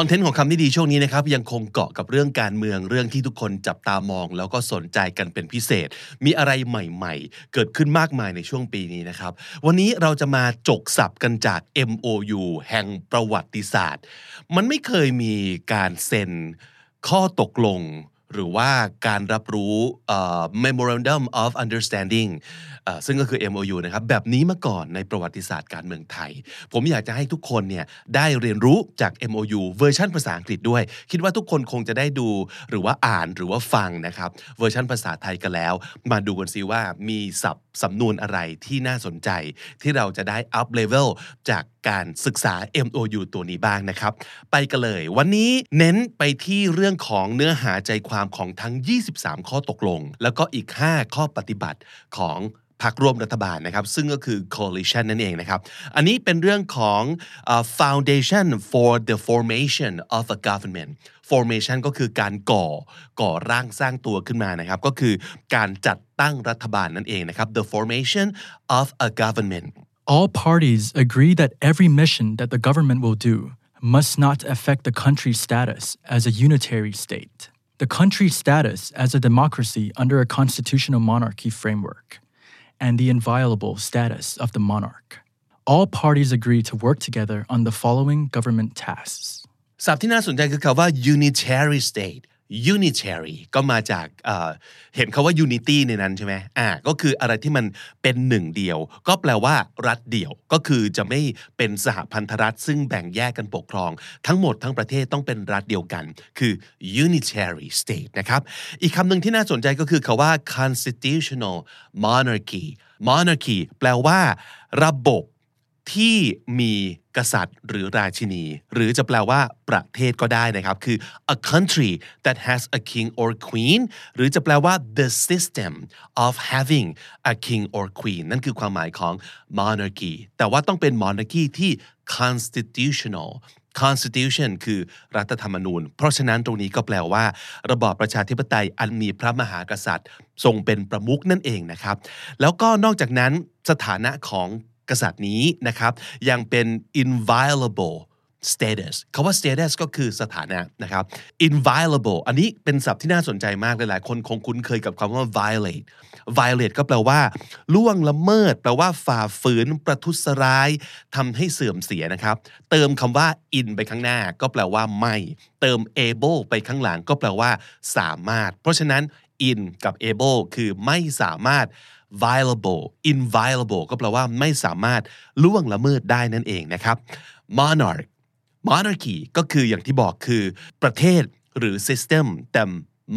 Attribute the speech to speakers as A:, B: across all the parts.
A: อนเทนต์ของคำนี้ดีช่วงนี้นะครับยังคงเกาะกับเรื่องการเมืองเรื่องที่ทุกคนจับตามอง แล้วก็สนใจกันเป็นพิเศษ มีอะไรใหม่ๆ เกิดขึ้นมากมายในช่วงปีนี้นะครับ วันนี้เราจะมาจกสับกันจาก MOU แห่งประวัติศาสตร์ มันไม่เคยมีการเซ็นข้อตกลง หรือว่าการรับรู้ memorandum of understanding ซึ่งก็คือ MOU นะครับ แบบนี้มาก่อนในประวัติศาสตร์การเมืองไทย ผมอยากจะให้ทุกคนเนี่ยได้เรียนรู้จาก MOU เวอร์ชันภาษาอังกฤษด้วย คิดว่าทุกคนคงจะได้ดูหรือว่าอ่านหรือว่าฟังนะครับ เวอร์ชันภาษาไทยกันแล้ว มาดูกันซิว่ามีศัพท์สำนวนอะไรที่น่าสนใจที่เราจะได้อัพเลเวลจากการศึกษา MOU ตัวนี้บ้างนะครับ ไปกันเลย วันนี้เน้นไปที่เรื่องของเนื้อหาใจความของทั้ง 23 ข้อตกลง แล้วก็อีก 5 ข้อปฏิบัติของ พรรคร่วมรัฐบาลนะครับ ซึ่งก็คือ coalition นั่นเองนะครับ อันนี้เป็นเรื่องของ foundation for the formation of a government formation ก็คือการก่อก่อร่างสร้างตัวขึ้นมานะครับ ก็คือการจัดตั้งรัฐบาลนั่นเองนะครับ the formation of a government
B: All parties agree that every mission that the government will do must not affect the country's status as a unitary state, the country's status as a democracy under a constitutional monarchy framework, and the inviolable status of the monarch. All parties agree to work together on the following government tasks.
A: ศัพท์ที่น่าสนใจคือคำว่า unitary state unitary ก็มาจากเห็นคาว่า unity ในนั้นใช่ไหมอ่าก็คืออะไรที่มันเป็นหนึ่งเดียว ก็แปลว่ารัฐเดียว ก็คือจะไม่เป็นสหพันธรัฐ ซึ่งแบ่งแยกกันปกครอง ทั้งหมดทั้งประเทศต้องเป็นรัฐเดียวกัน คือ unitary state นะครับ อีกคำหนึ่งที่น่าสนใจก็คือคาว่า constitutional monarchy monarchy แปลว่า ระบบที่มี กษัตริย์ หรือราชินี หรือจะแปลว่าประเทศก็ได้นะครับ คือ a country that has a king or queen หรือจะแปลว่า the system of having a king or queen นั่นคือความหมายของ monarchy แต่ว่าต้องเป็น monarchy ที่ constitutional constitution คือรัฐธรรมนูญ เพราะฉะนั้นตรงนี้ก็แปลว่า ระบอบประชาธิปไตยอันมีพระมหากษัตริย์ ทรงเป็นประมุขนั่นเองนะครับ แล้วก็นอกจากนั้นสถานะของ กษัตริย์นี้นะครับยังเป็น inviolable status คาว่า status ก็คือสถานะนะครับ inviolable อันนี้เป็นศัพท์ที่น่าสนใจมากหลายๆ คนคงคุ้นเคยกับคำว่า violate violate ก็แปลว่าล่วงละเมิด แปลว่าฝ่าฝืน ประทุษร้ายทำให้เสื่อมเสียนะครับ เติมคำว่า in ไปข้างหน้า ก็แปลว่าไม่ เติม able ไปข้างหลังก็แปลว่า สามารถ เพราะฉะนั้น in กับ able คือไม่สามารถ violable inviolable ก็แปลว่าไม่สามารถล่วงละเมิดได้นั่นเองนะครับ monarch monarchy ก็คืออย่างที่บอกคือประเทศหรือ system แต่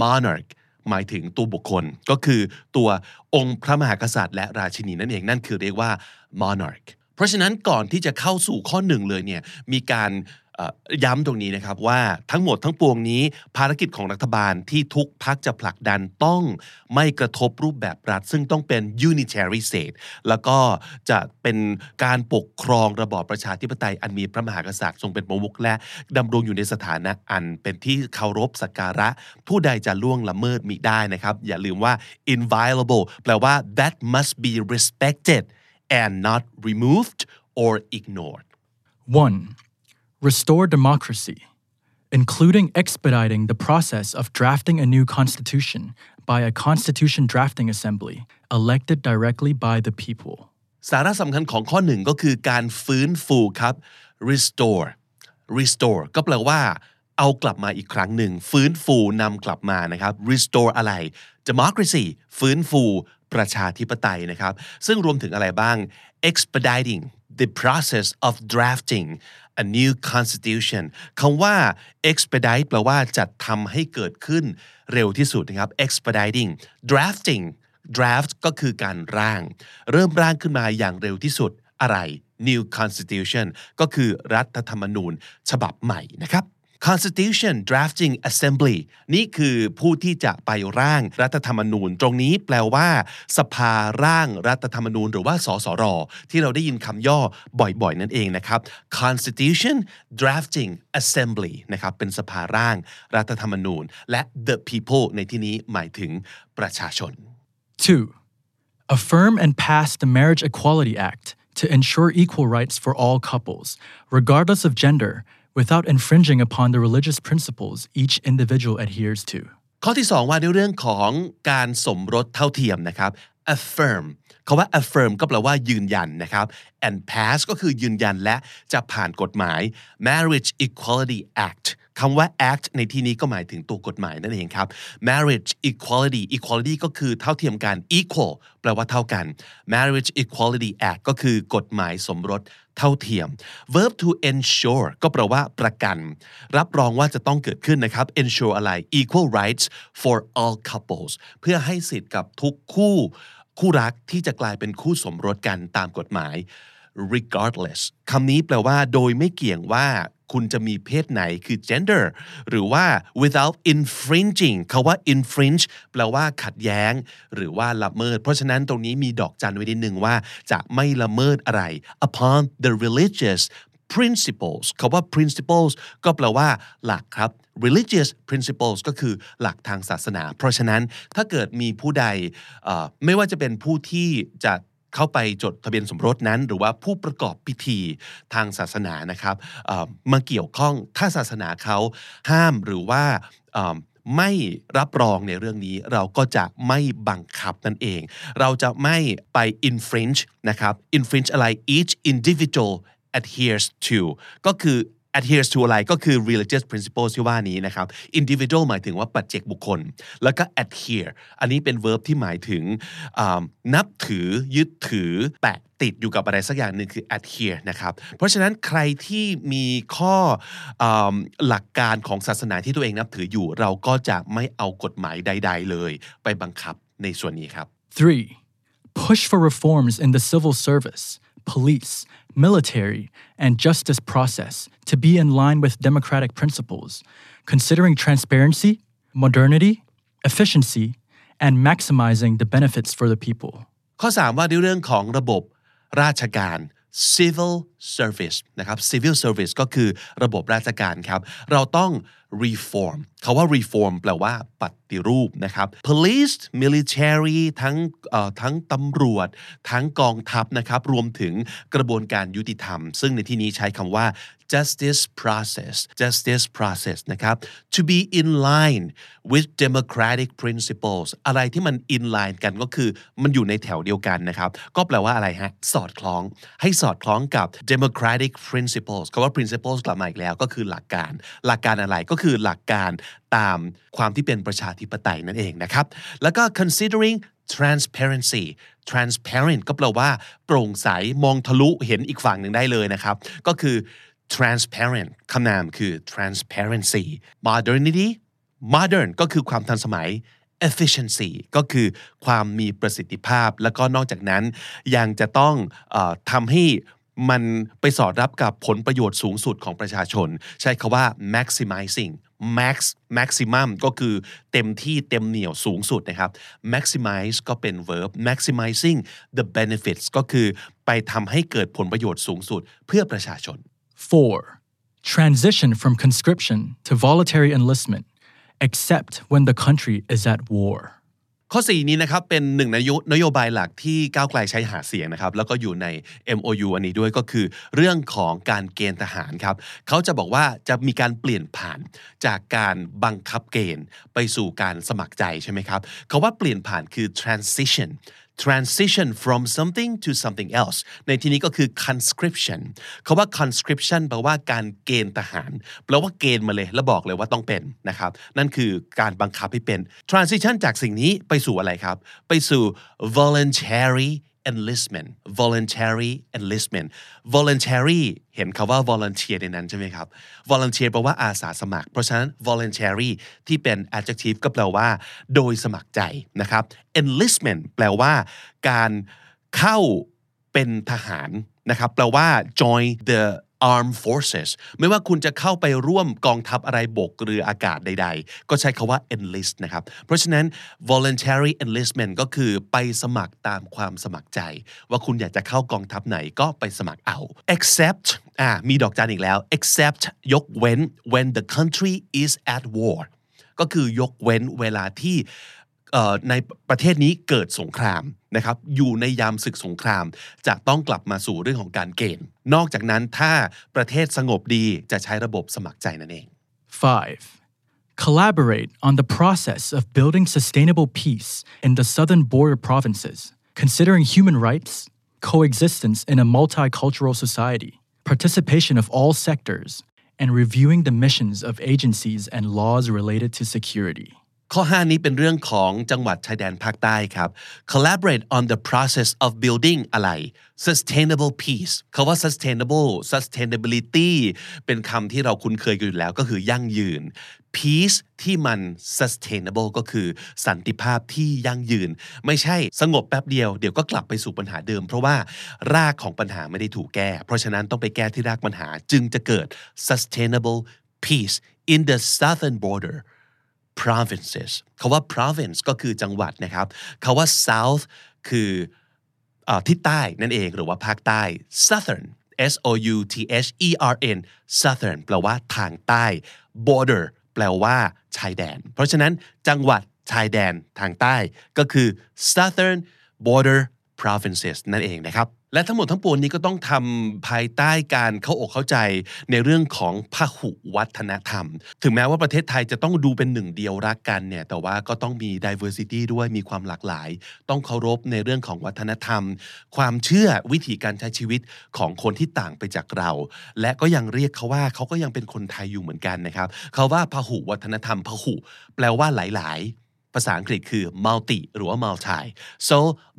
A: monarch หมายถึงตัวบุคคลก็คือตัวองค์พระมหากษัตริย์และราชินีนั่นเองนั่นคือเรียกว่า monarch เพราะฉะนั้นก่อนที่จะเข้าสู่ข้อหนึ่งเลยเนี่ยมีการ ย้ำตรงนี้นะครับว่าทั้งหมดทั้งปวงนี้ ภารกิจของรัฐบาลที่ทุกพักจะผลักดันต้องไม่กระทบรูปแบบรัฐ ซึ่งต้องเป็น unitary state แล้วก็จะเป็นการปกครองระบอบประชาธิปไตยอันมีพระมหากษัตริย์ทรงเป็นประมุขและดำรงอยู่ในสถานะอันเป็นที่เคารพสักการะ ผู้ใดจะล่วงละเมิดมิได้นะครับ อย่าลืมว่า inviolable แปลว่า that must be respected and not removed or ignored
B: 1. Restore democracy, including expediting the process of drafting a new constitution by a constitution drafting assembly elected directly by the people.
A: สาระสำคัญของข้อหนึ่งก็คือการฟื้นฟูครับ restore restore ก็แปลว่า เอากลับมาอีกครั้งหนึ่ง ฟื้นฟูนำกลับมานะครับ restore อะไร democracy ฟื้นฟูประชาธิปไตยนะครับ ซึ่งรวมถึงอะไรบ้าง expediting the process of drafting a new constitution คำว่า expedite แปลว่าจัดทำให้เกิดขึ้นเร็วที่สุดนะครับ expediting drafting draft ก็คือการร่าง เริ่มร่างขึ้นมาอย่างเร็วที่สุดอะไร new constitution ก็คือรัฐธรรมนูญฉบับใหม่นะครับ Constitution Drafting Assembly นี่คือผู้ที่จะไปร่างรัฐธรรมนูญ ตรงนี้แปลว่า สภาร่างรัฐธรรมนูญ หรือว่าสสร ที่เราได้ยินคำย่อบ่อยๆ นั่นเองนะครับ Constitution Drafting Assembly นะครับเป็นสภาร่างรัฐธรรมนูญ และ the people ในที่นี้หมายถึงประชาชน
B: 2. Affirm and pass the Marriage Equality Act to ensure equal rights for all couples, regardless of gender, without infringing upon the religious principles each individual adheres to.
A: ข้อที่ 2 ว่าด้วยเรื่องของการสมรสเท่าเทียมนะครับ affirm คาว่า affirm ก็แปลว่ายืนยันนะครับ and pass ก็คือยืนยันและจะผ่านกฎหมาย marriage equality act คำว่า act ในที่นี้ก็หมายถึงตัวกฎหมายนั่นเองครับ marriage equality equality ก็คือเท่าเทียมกัน equal แปลว่าเท่ากัน marriage equality act ก็คือกฎหมายสมรสเท่าเทียม verb to ensure ก็แปลว่าประกัน รับรองว่าจะต้องเกิดขึ้นนะครับ ensure อะไร equal rights for all couples เพื่อให้สิทธิ์กับทุกคู่คู่รักที่จะกลายเป็นคู่สมรสกันตามกฎหมาย regardless คำนี้แปลว่าโดยไม่เกี่ยงว่า คุณจะมีเพศไหนคือ gender หรือว่า without infringing คาว่า infringe แปลว่าขัดแย้ง หรือว่าละเมิด เพราะฉะนั้นตรงนี้มีดอกจันไว้นิดนึงว่าจะไม่ละเมิดอะไร upon the religious principles คาว่า principles ก็แปลว่า หลักครับ religious principles ก็คือหลักทางศาสนา เพราะฉะนั้นถ้าเกิดมีผู้ใดไม่ว่าจะเป็นผู้ที่จะ เข้าไปจดทะเบียนสมรสนั้น หรือว่าผู้ประกอบพิธีทางศาสนานะครับมาเกี่ยวข้องถ้าศาสนาเขาห้ามหรือว่าไม่รับรองในเรื่องนี้เราก็จะไม่บังคับนั่นเอง เราจะไม่ไป infringe นะครับ infringe อะไร each individual adheres to ก็คือ adheres to อะไรก็คือ religious principles ที่ว่านี้นะครับ individual หมายถึงว่าปัจเจกบุคคล แล้วก็ adhere อันนี้เป็น verb ที่หมายถึงนับถือยึดถือแปะติดอยู่กับอะไรสักอย่างหนึ่งคือ adhere นะครับ เพราะฉะนั้นใครที่มีข้ออหลักการของศาสนาที่ตัวเองนับถืออยู่ เราก็จะไม่เอากฎหมายใด ๆ เลย ไปบังคับในส่วนนี้ครับ
B: 3. Push for reforms in the civil service, police, military, and justice process to be in line with democratic principles, considering transparency, modernity, efficiency, and maximizing the benefits for the people.
A: ข้อ 3 ว่าด้วยเรื่องของระบบราชการ civil service นะครับ civil service ก็คือระบบราชการครับ เราต้อง reform คาว่า reform แปลว่าปฏิรูปนะครับ police military ทั้งทั้งตำรวจ ทั้งกองทัพนะครับ รวมถึงกระบวนการยุติธรรม ซึ่งในที่นี้ใช้คำว่า justice process justice process นะครับ to be in line with democratic principles อะไรที่มัน in line กันก็คือมันอยู่ในแถวเดียวกันนะครับ ก็แปลว่าอะไรฮะ สอดคล้อง ให้สอดคล้องกับ democratic principles คำว่า principles กลับมาอีกแล้วก็คือหลักการ หลักการอะไรก็คือหลักการตามความที่เป็นประชาธิปไตยนั่นเองนะครับ แล้วก็ considering transparency transparent ก็แปลว่า โปร่งใสมองทะลุเห็นอีกฝั่งหนึ่งได้เลยนะครับ ก็คือ transparent คำนามคือ transparency modernity modern ก็คือความทันสมัย efficiency ก็คือความมีประสิทธิภาพ แล้วก็นอกจากนั้นยังจะต้องอทำให้มันไปสอดรับกับผลประโยชน์สูงสุดของประชาชน ใช้คาว่า maximizing max maximum ก็คือเต็มที่เต็มเหนี่ยวสูงสุดนะครับ maximize ก็เป็น verb maximizing the benefits ก็คือไปทำให้เกิดผลประโยชน์สูงสุดเพื่อประชาชน
B: 4. Transition from conscription to voluntary enlistment, except when the country is at war.
A: ข้อ 4 นี้นะครับเป็นหนึ่งนนโยบายหลักที่ก้าวไกลใช้หาเสียงนะครับแล้วก็อยู่ใน MOU อันนี้ด้วยก็คือ เรื่องของการเกณฑ์ทหารครับเขาจะบอกว่าจะมีการเปลี่ยนผ่านจากการบังคับเกณฑ์ไปสู่การสมัครใจใช่ไหมครับเขาว่าเปลี่ยนผ่านคือ transition transition from something to something else ในที่นี้ก็คือ conscription เขาว่า conscription แปลว่าการเกณฑ์ทหารแปลว่าเกณฑ์มาเลย แล้วบอกเลยว่าต้องเป็นนะครับ นั่นคือการบังคับให้เป็น transition จากสิ่งนี้ไปสู่อะไรครับ ไปสู่ voluntary enlistment voluntary enlistment voluntary เห็นคาว่า volunteer ในนั้นใช่ไหมครับ volunteer แปลว่าอาสาสมัคร เพราะฉะนั้น voluntary ที่เป็น adjective ก็แปลว่า โดยสมัครใจนะครับ enlistment แปลว่า การเข้าเป็นทหารนะครับ แปลว่า join the armed forces ไม่ว่าคุณจะเข้าไปร่วมกองทัพอะไรบกเรืออากาศใด ๆ ก็ใช้คาว่า enlist นะครับ เพราะฉะนั้น voluntary enlistment ก็คือไปสมัครตามความสมัครใจ ว่าคุณอยากจะเข้ากองทัพไหนก็ไปสมัครเอา except อ่ามีดอกจันอีกแล้ว except ยกเว้น when the country is at war ก็คือยกเว้นเวลาที่ ในประเทศนี้เกิดสงครามนะครับอยู่ในยามศึกสงคราม จะต้องกลับมาสู่เรื่องของการเกณฑ์ นอกจากนั้นถ้าประเทศสงบดีจะใช้ระบบสมัครใจนั่นเอง
B: 5. Collaborate on the process of building sustainable peace in the southern border provinces, considering human rights, coexistence in a multicultural society, participation of all sectors, and reviewing the missions of agencies and laws related to security.
A: ข้อ 5 นี้เป็นเรื่องของจังหวัดชายแดนภาคใต้ครับ collaborate on the process of building อะไร sustainable peace คาว่า sustainable sustainability เป็นคำที่เราคุ้นเคยกันอยู่แล้วก็คือยั่งยืน peace ที่มัน sustainable ก็คือสันติภาพที่ยั่งยืน ไม่ใช่สงบแป๊บเดียวเดี๋ยวก็กลับไปสู่ปัญหาเดิม เพราะว่ารากของปัญหาไม่ได้ถูกแก้ เพราะฉะนั้นต้องไปแก้ที่รากปัญหาจึงจะเกิด sustainable peace in the southern border provinces คาว่า province ก็คือจังหวัดนะครับคาว่า south คืออที่ใต้นั่นเองหรือว่าภาคใต้ southern S O U T H E R N southern แปลว่าทางใต้ border แปลว่าชายแดน เพราะฉะนั้นจังหวัดชายแดนทางใต้ก็คือ southern border provinces นั่นเองนะครับ และทั้งหมดทั้งปวงนี้ก็ต้องทำภายใต้การเข้าอกเข้าใจในเรื่องของพหุวัฒนธรรม ถึงแม้ว่าประเทศไทยจะต้องดูเป็นหนึ่งเดียวรักกันเนี่ยแต่ว่าก็ต้องมี diversity ด้วยมีความหลากหลาย ต้องเคารพในเรื่องของวัฒนธรรม ความเชื่อวิธีการใช้ชีวิตของคนที่ต่างไปจากเรา และก็ยังเรียกเขาว่าเขาก็ยังเป็นคนไทยอยู่เหมือนกันนะครับเขาว่าพหุวัฒนธรรมพหุ แปลว่าหลาย ๆ ภาษาอังกฤษคือ multi หรือว่า multi so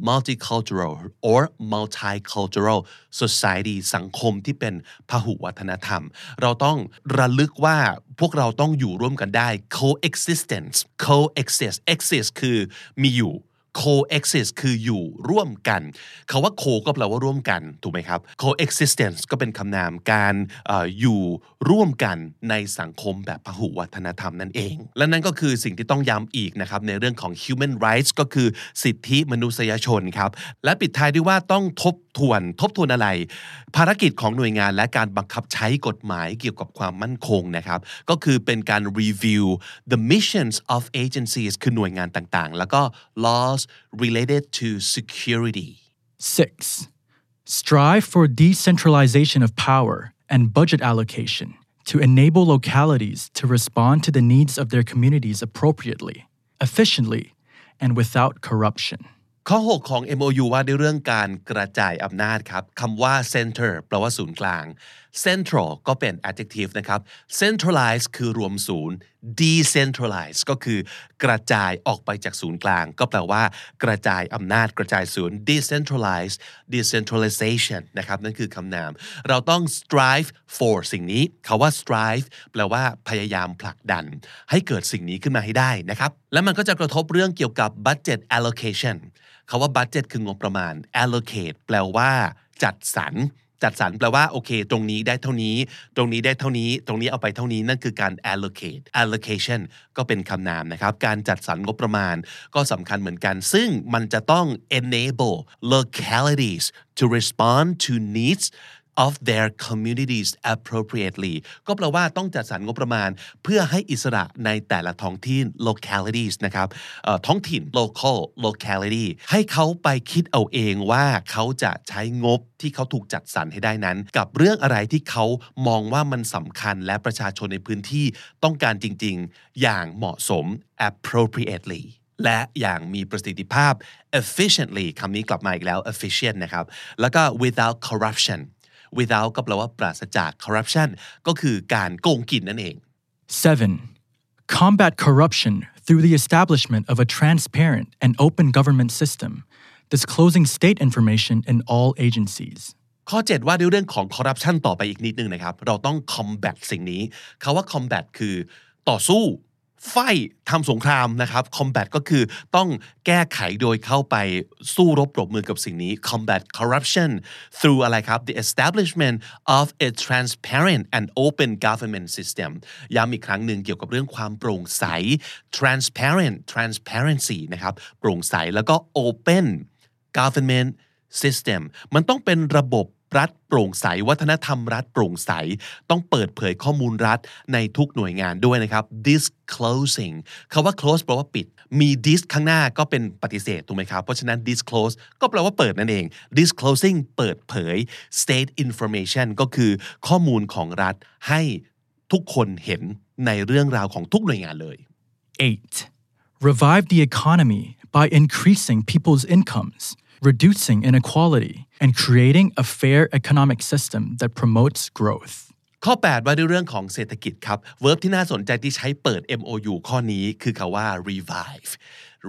A: multicultural or multicultural society สังคมที่เป็นพหุวัฒนธรรม เราต้องระลึกว่าพวกเราต้องอยู่ร่วมกันได้ coexistence coexist exist คือมีอยู่ coexist คืออยู่ร่วมกันคาว่า co ก็แปลว่าร่วมกัน ถูกไหมครับ coexistence ก็เป็นคำนามการออยู่ร่วมกันในสังคมแบบพหุวัฒนธรรมนั่นเอง และนั่นก็คือสิ่งที่ต้องย้ำอีกนะครับ ในเรื่องของ human rights ก็คือสิทธิมนุษยชนครับ และปิดท้ายด้วยว่าต้องทบ ทวน ทบทวนอะไร ภารกิจของหน่วยงานและการบังคับใช้กฎหมายเกี่ยวกับความมั่นคงนะครับ ก็คือเป็นการ review the missions of agencies คือหน่วยงานต่างๆ แล้วก็ laws related to security
B: 6. Strive for decentralization of power and budget allocation to enable localities to respond to the needs of their communities appropriately, efficiently, and without corruption.
A: ข้อ 6 ของ MOU ว่าด้วยเรื่องการกระจายอำนาจครับคำว่า center แปลว่าศูนย์กลาง central ก็เป็น adjective นะครับ centralize คือรวมศูนย์ decentralize ก็คือกระจายออกไปจากศูนย์กลาง ก็แปลว่า กระจายอำนาจกระจายศูนย์ decentralize decentralization นะครับนั่นคือคำนาม เราต้อง strive for สิ่งนี้คาว่า strive แปลว่าพยายามผลักดัน ให้เกิดสิ่งนี้ขึ้นมาให้ได้นะครับ และมันก็จะกระทบเรื่องเกี่ยวกับ budget allocation คาว่า budget คืองบประมาณ allocate แปลว่า จัดสรร จัดสรรแปลว่าโอเค ตรงนี้ได้เท่านี้ ตรงนี้ได้เท่านี้ ตรงนี้เอาไปเท่านี้นั่นคือการ allocate allocation ก็เป็นคำนามนะครับ การจัดสรรงบประมาณก็สำคัญเหมือนกัน ซึ่งมันจะต้อง enable localities to respond to needs of their communities appropriately ก็แปลว่าต้องจัดสรรงบประมาณ เพื่อให้อิสระในแต่ละท้องที่ localities นะครับท้องถิ่น local locality ให้เขาไปคิดเอาเองว่าเขาจะใช้งบที่เขาถูกจัดสรรให้ได้นั้น กับเรื่องอะไรที่เขามองว่ามันสำคัญและประชาชนในพื้นที่ต้องการจริง ๆ อย่างเหมาะสม appropriately และอย่างมีประสิทธิภาพ efficiently คำนี้กลับมาอีกแล้ว efficient นะครับ แล้วก็ without corruption without ก็แปลว่าปราศจาก corruption ก็คือการโกงกินนั่นเอง
B: 7. Combat corruption through the establishment of a transparent and open government system, disclosing state information in all agencies.
A: ข้อ 7 ว่าด้วยเรื่องของ corruption ต่อไปอีกนิดนึงนะครับ เราต้อง combat สิ่งนี้คาว่า combat คือต่อสู้ ไฟทำสงครามนะครับ combat ก็คือต้องแก้ไขโดยเข้าไปสู้รบปรบมือกับสิ่งนี้ combat corruption through อะไรครับ the establishment of a transparent and open government system ย้ำอีกครั้งหนึ่งเกี่ยวกับเรื่องความโปร่งใส transparent transparency นะครับโปร่งใสแล้วก็ open government system มันต้องเป็นระบบ รัฐโปร่งใส วัฒนธรรมรัฐโปร่งใส ต้องเปิดเผยข้อมูลรัฐในทุกหน่วยงานด้วยนะครับ disclosing คาว่า close แปลว่าปิด มี dis ข้างหน้าก็เป็นปฏิเสธถูกไหมครับ เพราะฉะนั้น disclose ก็แปลว่าเปิดนั่นเอง disclosing เปิดเผย state information ก็คือข้อมูลของรัฐให้ทุกคนเห็นในเรื่องราวของทุกหน่วยงานเลย
B: 8. Revive the economy by increasing people's incomes, reducing inequality, and creating a fair economic system that promotes growth.
A: ข้อ 8 ว่าด้วยเรื่องของเศรษฐกิจครับ verb ที่น่าสนใจที่ใช้เปิด MOU ข้อนี้คือคาว่า revive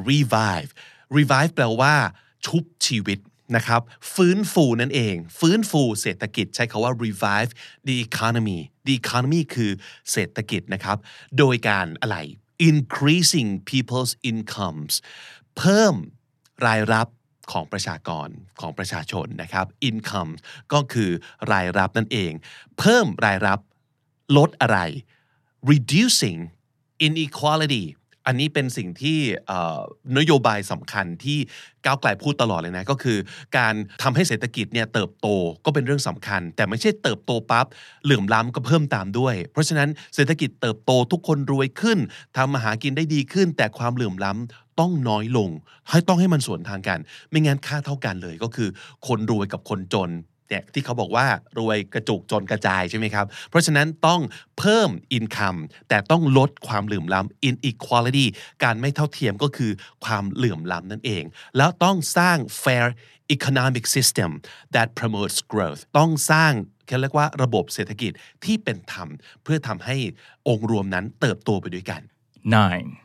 A: revive revive แปลว่า ชุบชีวิตนะครับ ฟื้นฟูนั่นเอง ฟื้นฟูเศรษฐกิจใช้คาว่า revive the economy the economy คือเศรษฐกิจนะครับ โดยการอะไร increasing people's incomes เพิ่มรายรับ ของประชากรของประชาชนนะครับ income ก็คือรายรับนั่นเอง เพิ่มรายรับลดอะไร reducing inequality อันนี้เป็นสิ่งที่นโยบายสำคัญที่ก้าวไกลพูดตลอดเลยนะ ก็คือการทำให้เศรษฐกิจเนี่ยเติบโตก็เป็นเรื่องสำคัญ แต่ไม่ใช่เติบโตปั๊บเหลื่อมล้ำก็เพิ่มตามด้วย เพราะฉะนั้นเศรษฐกิจเติบโตทุกคนรวยขึ้นทำมาหากินได้ดีขึ้น แต่ความเหลื่อมล้ำ ต้องน้อยลง ให้ต้องให้มันสวนทางกัน ไม่งั้นค่าเท่ากันเลยก็คือ คนรวยกับคนจนเนี่ยที่เขาบอกว่ารวยกระจุกจนกระจายใช่ไหมครับ เพราะฉะนั้นต้องเพิ่ม income แต่ต้องลดความเหลื่อมล้ำ inequality การไม่เท่าเทียมก็คือความเหลื่อมล้ำนั่นเอง แล้วต้องสร้าง fair economic system that promotes growth ต้องสร้างเขาเรียกว่าระบบเศรษฐกิจที่เป็นธรรม เพื่อทำให้องค์รวมนั้นเติบโตไปด้วยกัน
B: 9.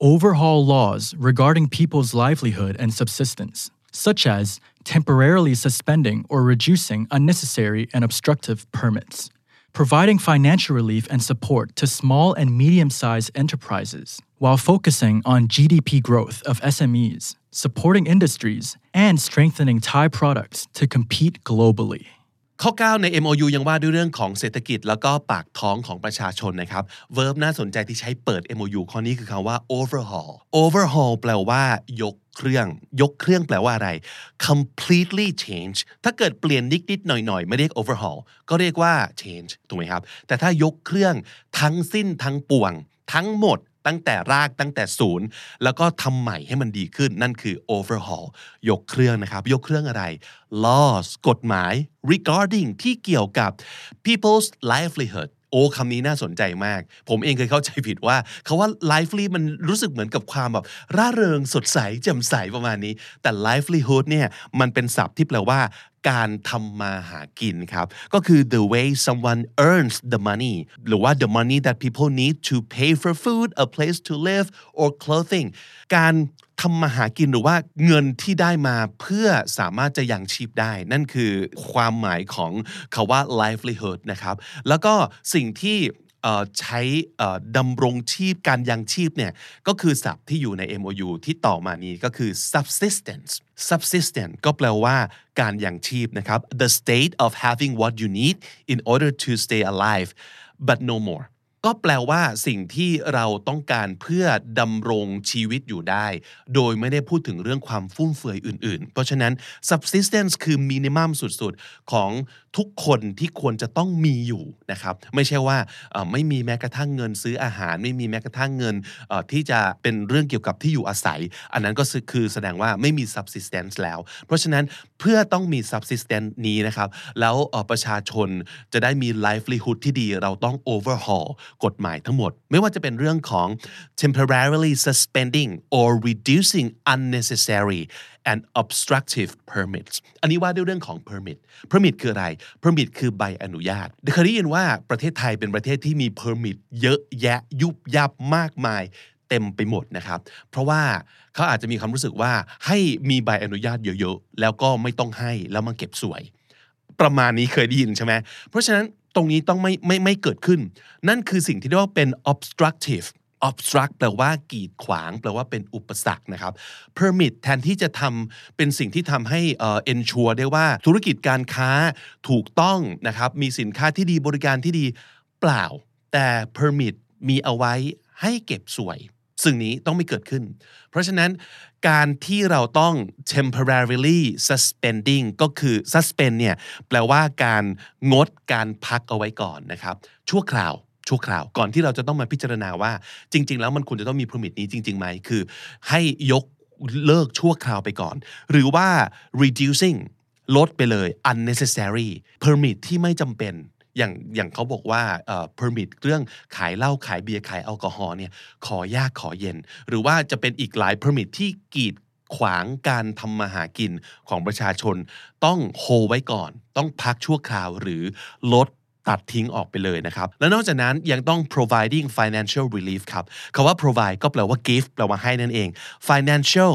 B: Overhaul laws regarding people's livelihood and subsistence, such as temporarily suspending or reducing unnecessary and obstructive permits, providing financial relief and support to small and medium sized enterprises, while focusing on GDP growth of SMEs, supporting industries, and strengthening Thai products to compete globally.
A: ข้อ 9 ใน MOU ยังว่าด้วยเรื่องของเศรษฐกิจแล้วก็ปากท้องของประชาชนนะครับ verb น่าสนใจที่ใช้เปิด MOU ข้อนี้คือคำว่า overhaul overhaul แปลว่ายกเครื่อง ยกเครื่องแปลว่าอะไร completely change ถ้าเกิดเปลี่ยนนิดๆหน่อยๆไม่เรียก overhaul ก็เรียกว่า change ถูกไหมครับ แต่ถ้ายกเครื่องทั้งสิ้นทั้งปวง ทั้งหมด ตั้งแต่รากตั้งแต่ศูนย์ แล้วก็ทำใหม่ให้มันดีขึ้นนั่นคือ overhaul ยกเครื่องนะครับ ยกเครื่องอะไร laws กฎหมาย regarding ที่เกี่ยวกับ people's livelihood โอ้คำนี้น่าสนใจมาก ผมเองเคยเข้าใจผิดว่าคาว่า lively มันรู้สึกเหมือนกับความแบบร่าเริงสดใสแจ่มใสประมาณนี้ แต่ livelihood เนี่ยมันเป็นศัพท์ที่แปลว่าการทำมาหากินครับ ก็คือ the way someone earns the money หรือว่า the money that people need to pay for food a place to live or clothing การ ทำมาหากินหรือว่าเงินที่ได้มาเพื่อสามารถจะยังชีพได้ นั่นคือความหมายของคาว่า livelihood นะครับ แล้วก็สิ่งที่ใช้ดำรงชีพการยังชีพเนี่ยก็คือศัพท์ที่อยู่ใน MOU ที่ต่อมานี้ก็คือ subsistence subsistence ก็แปลว่าการยังชีพนะครับ the state of having what you need in order to stay alive but no more ก็แปลว่าสิ่งที่เราต้องการเพื่อดำรงชีวิตอยู่ได้ โดยไม่ได้พูดถึงเรื่องความฟุ่มเฟือยอื่นๆ เพราะฉะนั้น subsistence คือ minimum สุดๆ ของ ทุกคนที่ควรจะต้องมีอยู่นะครับ ไม่ใช่ว่าไม่มีแม้กระทั่งเงินซื้ออาหาร ไม่มีแม้กระทั่งเงินที่จะเป็นเรื่องเกี่ยวกับที่อยู่อาศัย อันนั้นก็คือแสดงว่าไม่มี subsistence แล้ว เพราะฉะนั้นเพื่อต้องมี subsistence นี้นะครับ แล้วประชาชนจะได้มี livelihood ที่ดีเราต้อง overhaul กฎหมายทั้งหมด ไม่ว่าจะเป็นเรื่องของ temporarily suspending or reducing unnecessary and obstructive permits อันนี้ว่าด้วยเรื่องของ permit permit คืออะไร permit คือใบอนุญาตเคยได้ยินว่าประเทศไทยเป็นประเทศที่มี permit เยอะแยะยุบยับมากมายเต็มไปหมดนะครับ เพราะว่าเขาอาจจะมีความรู้สึกว่าให้มีใบอนุญาตเยอะๆ แล้วก็ไม่ต้องให้แล้วมาเก็บสวย ประมาณนี้เคยได้ยินใช่ไหมเพราะฉะนั้นตรงนี้ต้องไม่ไม่ไม่เกิดขึ้น นั่นคือสิ่งที่เรียกว่าเป็น obstructive obstruct แปลว่ากีดขวาง แปลว่าเป็นอุปสรรคนะครับ permit แทนที่จะทำเป็นสิ่งที่ทำให้ ensure ได้ว่าธุรกิจการค้าถูกต้องนะครับ มีสินค้าที่ดีบริการที่ดีเปล่า แต่ permit มีเอาไว้ให้เก็บสวย ซึ่งนี้ต้องไม่เกิดขึ้น เพราะฉะนั้นการที่เราต้อง temporarily suspending ก็คือ suspend เนี่ยแปลว่าการงดการพักเอาไว้ก่อนนะครับ ชั่วคราว ชั่วคราว ก่อนที่เราจะต้องมาพิจารณาว่า จริง ๆ แล้วมันควรจะต้องมี permit นี้จริงๆไหมคือ ให้ยกเลิกชั่วคราวไปก่อน หรือว่า reducing ลดไปเลย unnecessary permit ที่ไม่จำเป็นอย่างอย่างเขาบอกว่าเอ่อ permit เรื่องขายเหล้าขายเบียร์ขายแอลกอฮอล์เนี่ยขอยากขอเย็น หรือว่าจะเป็นอีกหลาย permit ที่กีดขวางการทำมาหากินของประชาชน ต้องโฮไว้ก่อน ต้องพักชั่วคราวหรือลด ตัดทิ้งออกไปเลยนะครับ และนอกจากนั้นยังต้อง providing financial relief ครับคาว่า provide ก็แปลว่า give แปลว่าให้นั่นเอง financial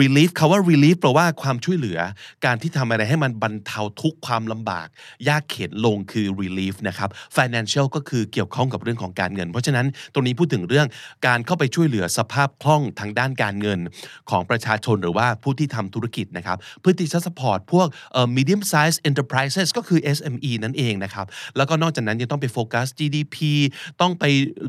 A: relief คาว่า relief แปลว่าความช่วยเหลือ การที่ทำอะไรให้มันบรรเทาทุกความลำบาก ยากเข็นลงคือ relief นะครับ financial ก็คือเกี่ยวข้องกับเรื่องของการเงิน เพราะฉะนั้นตรงนี้พูดถึงเรื่องการเข้าไปช่วยเหลือสภาพคล่องทางด้านการเงินของประชาชนหรือว่าผู้ที่ทำธุรกิจนะครับเพื่อที่จะ support พวก medium size enterprises ก็คือ SME นั่นเองนะครับแล้วก็นอกจากนั้นยังต้องไปโฟกัส GDP ต้องไป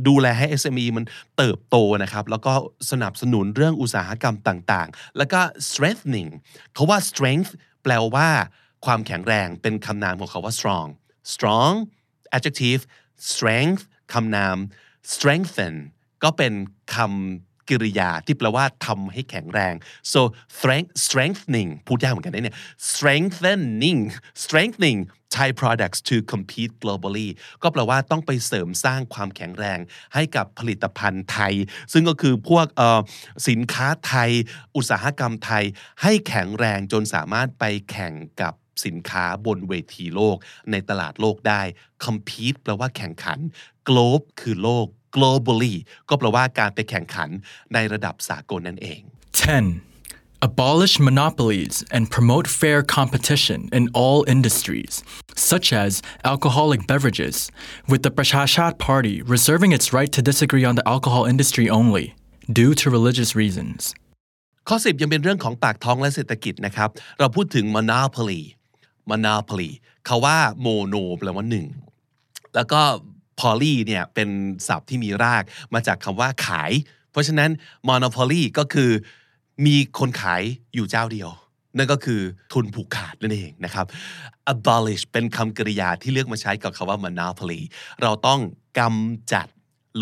A: ดูแลให้ SME มันเติบโตนะครับ แล้วก็สนับสนุนเรื่องอุตสาหกรรมต่างๆ แล้วก็ strengthening เขาว่า strength แปลว่าความแข็งแรงเป็นคำนามของเขาว่า strong strong adjective strength คำนาม strengthen ก็เป็นคำ กริยาที่แปลว่าทำให้แข็งแรง so strength strengthening พูดยากเหมือนกันนะเนี่ย strengthening strengthening Thai products to compete globally ก็แปลว่าต้องไปเสริมสร้างความแข็งแรงให้กับผลิตภัณฑ์ไทย ซึ่งก็คือพวกสินค้าไทย อุตสาหกรรมไทย ให้แข็งแรงจนสามารถไปแข่งกับสินค้าบนเวทีโลก ในตลาดโลกได้ compete แปลว่าแข่งขัน globe คือโลก globally ก็แปลว่าการไปแข่งขันในระดับสากลนั่นเอง
B: 10. Abolish monopolies and promote fair competition in all industries, such as alcoholic beverages, with the Prashashat Party reserving its right to disagree on the alcohol industry only, due to religious reasons.
A: ข้อ10ยังเป็นเรื่องของปากท้องและเศรษฐกิจนะครับ เราพูดถึง monopoly monopoly คาว่า mono แปลว่าหนึ่ง แล้วก็ poly เนี่ยเป็นศัพท์ที่มีรากมาจากคำว่าขาย เพราะฉะนั้น monopoly ก็คือมีคนขายอยู่เจ้าเดียว นั่นก็คือทุนผูกขาดนั่นเองนะครับ abolish เป็นคำกริยาที่เลือกมาใช้กับคำว่า monopoly เราต้องกำจัด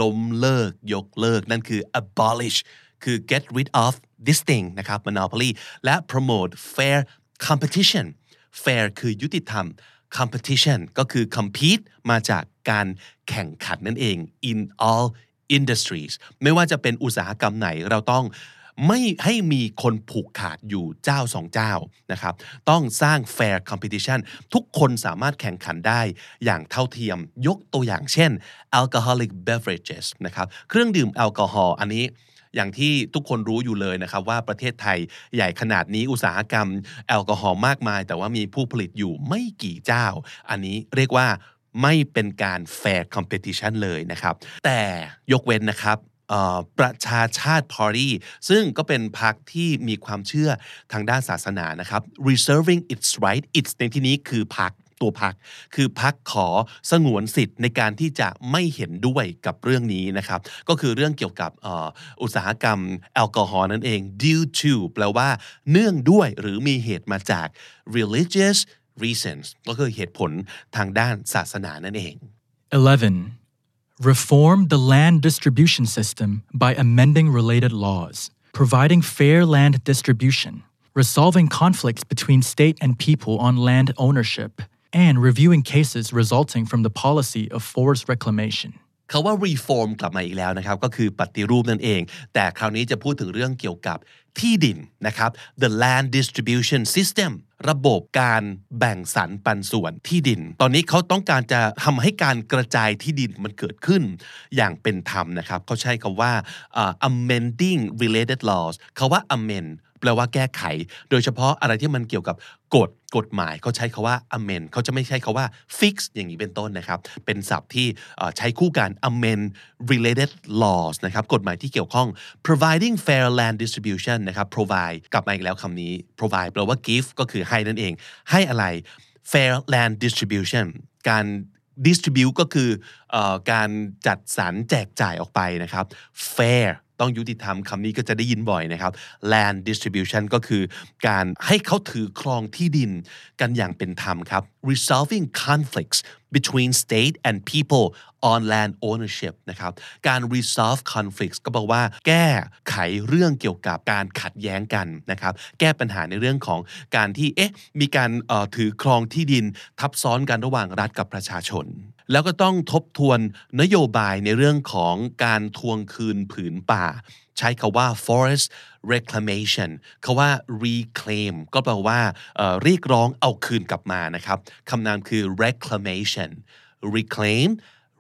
A: ล้มเลิก ยกเลิก นั่นคือ abolish คือ get rid of this thing นะครับ monopoly และ promote fair competition fair คือยุติธรรม competition ก็คือ compete มาจากการแข่งขันนั่นเอง in all industries ไม่ว่าจะเป็นอุตสาหกรรมไหนเราต้องไม่ให้มีคนผูกขาดอยู่เจ้าสองเจ้านะครับ ต้องสร้าง fair competition ทุกคนสามารถแข่งขันได้อย่างเท่าเทียม ยกตัวอย่างเช่น alcoholic beverages นะครับ เครื่องดื่มแอลกอฮอล์อันนี้ อย่างที่ทุกคนรู้อยู่เลยนะครับว่าประเทศไทยใหญ่ขนาดนี้อุตสาหกรรม แอลกอฮอล์มากมาย แต่ว่ามีผู้ผลิตอยู่ไม่กี่เจ้า อันนี้เรียกว่าไม่เป็นการ fair competition เลยนะครับ แต่ยกเว้นนะครับประชาชาติ Party ซึ่งก็เป็นพรรคที่มีความเชื่อทางด้านศาสนานะครับ reserving its right its ในที่นี้คือพรรค ตัวพักคือพักขอสงวนสิทธิ์ในการที่จะไม่เห็นด้วยกับเรื่องนี้นะครับ ก็คือเรื่องเกี่ยวกับอออุตสาหกรรมแอลกอฮอล์นั่นเอง due to แปลว่าเนื่องด้วยหรือมีเหตุมาจาก religious reasons ก็คือเหตุผลทางด้านศาสนานั่นเอง
B: 11. Reform the land distribution system by amending related laws, providing fair land distribution, resolving conflicts between state and people on land ownership, and reviewing cases resulting from the policy of forest reclamation.
A: เขาว่า reform กลับมาอีกแล้วนะครับก็คือปฏิรูปนั่นเอง แต่คราวนี้จะพูดถึงเรื่องเกี่ยวกับที่ดินนะครับ the land distribution system ระบบการแบ่งสรรปันส่วนที่ดิน ตอนนี้เขาต้องการจะทำให้การกระจายที่ดินมันเกิดขึ้นอย่างเป็นธรรมนะครับเขาใช้คำว่าอ่า amending related laws เขาว่า amend ลว่าแก้ไข โดยเฉพาะอะไรที่มันเกี่ยวกับกฎกฎหมายเขาใช้คาว่า amend เขาจะไม่ใช้คาว่า fix อย่างนี้เป็นต้นนะครับ เป็นศัพท์ที่ใช้คู่กัน amend related laws นะครับกฎหมายที่เกี่ยวข้อง providing fair land distribution นะครับ provide กลับมาอีกแล้วคำนี้ provide แปลว่า give ก็คือให้นั่นเอง ให้อะไร fair land distribution การ distribute ก็คืออการจัดสรรแจกจ่ายออกไปนะครับ fair ต้องยุติธรรมคำนี้ก็จะได้ยินบ่อยนะครับ land distribution ก็คือการให้เขาถือครองที่ดินกันอย่างเป็นธรรมครับ resolving conflicts between state and people on land ownership นะครับ การ resolve conflicts ก็บอกว่าแก้ไขเรื่องเกี่ยวกับการขัดแย้งกันนะครับ แก้ปัญหาในเรื่องของการที่เอ๊ะมีการถือครองที่ดินทับซ้อนกันระหว่างรัฐกับประชาชน แล้วก็ต้องทบทวนนโยบายในเรื่องของการทวงคืนผืนป่า ใช้คาว่า forest reclamation คาว่า reclaim ก็แปลว่าเรียกร้องเอาคืนกลับมานะครับคำนามคือ reclamation reclaim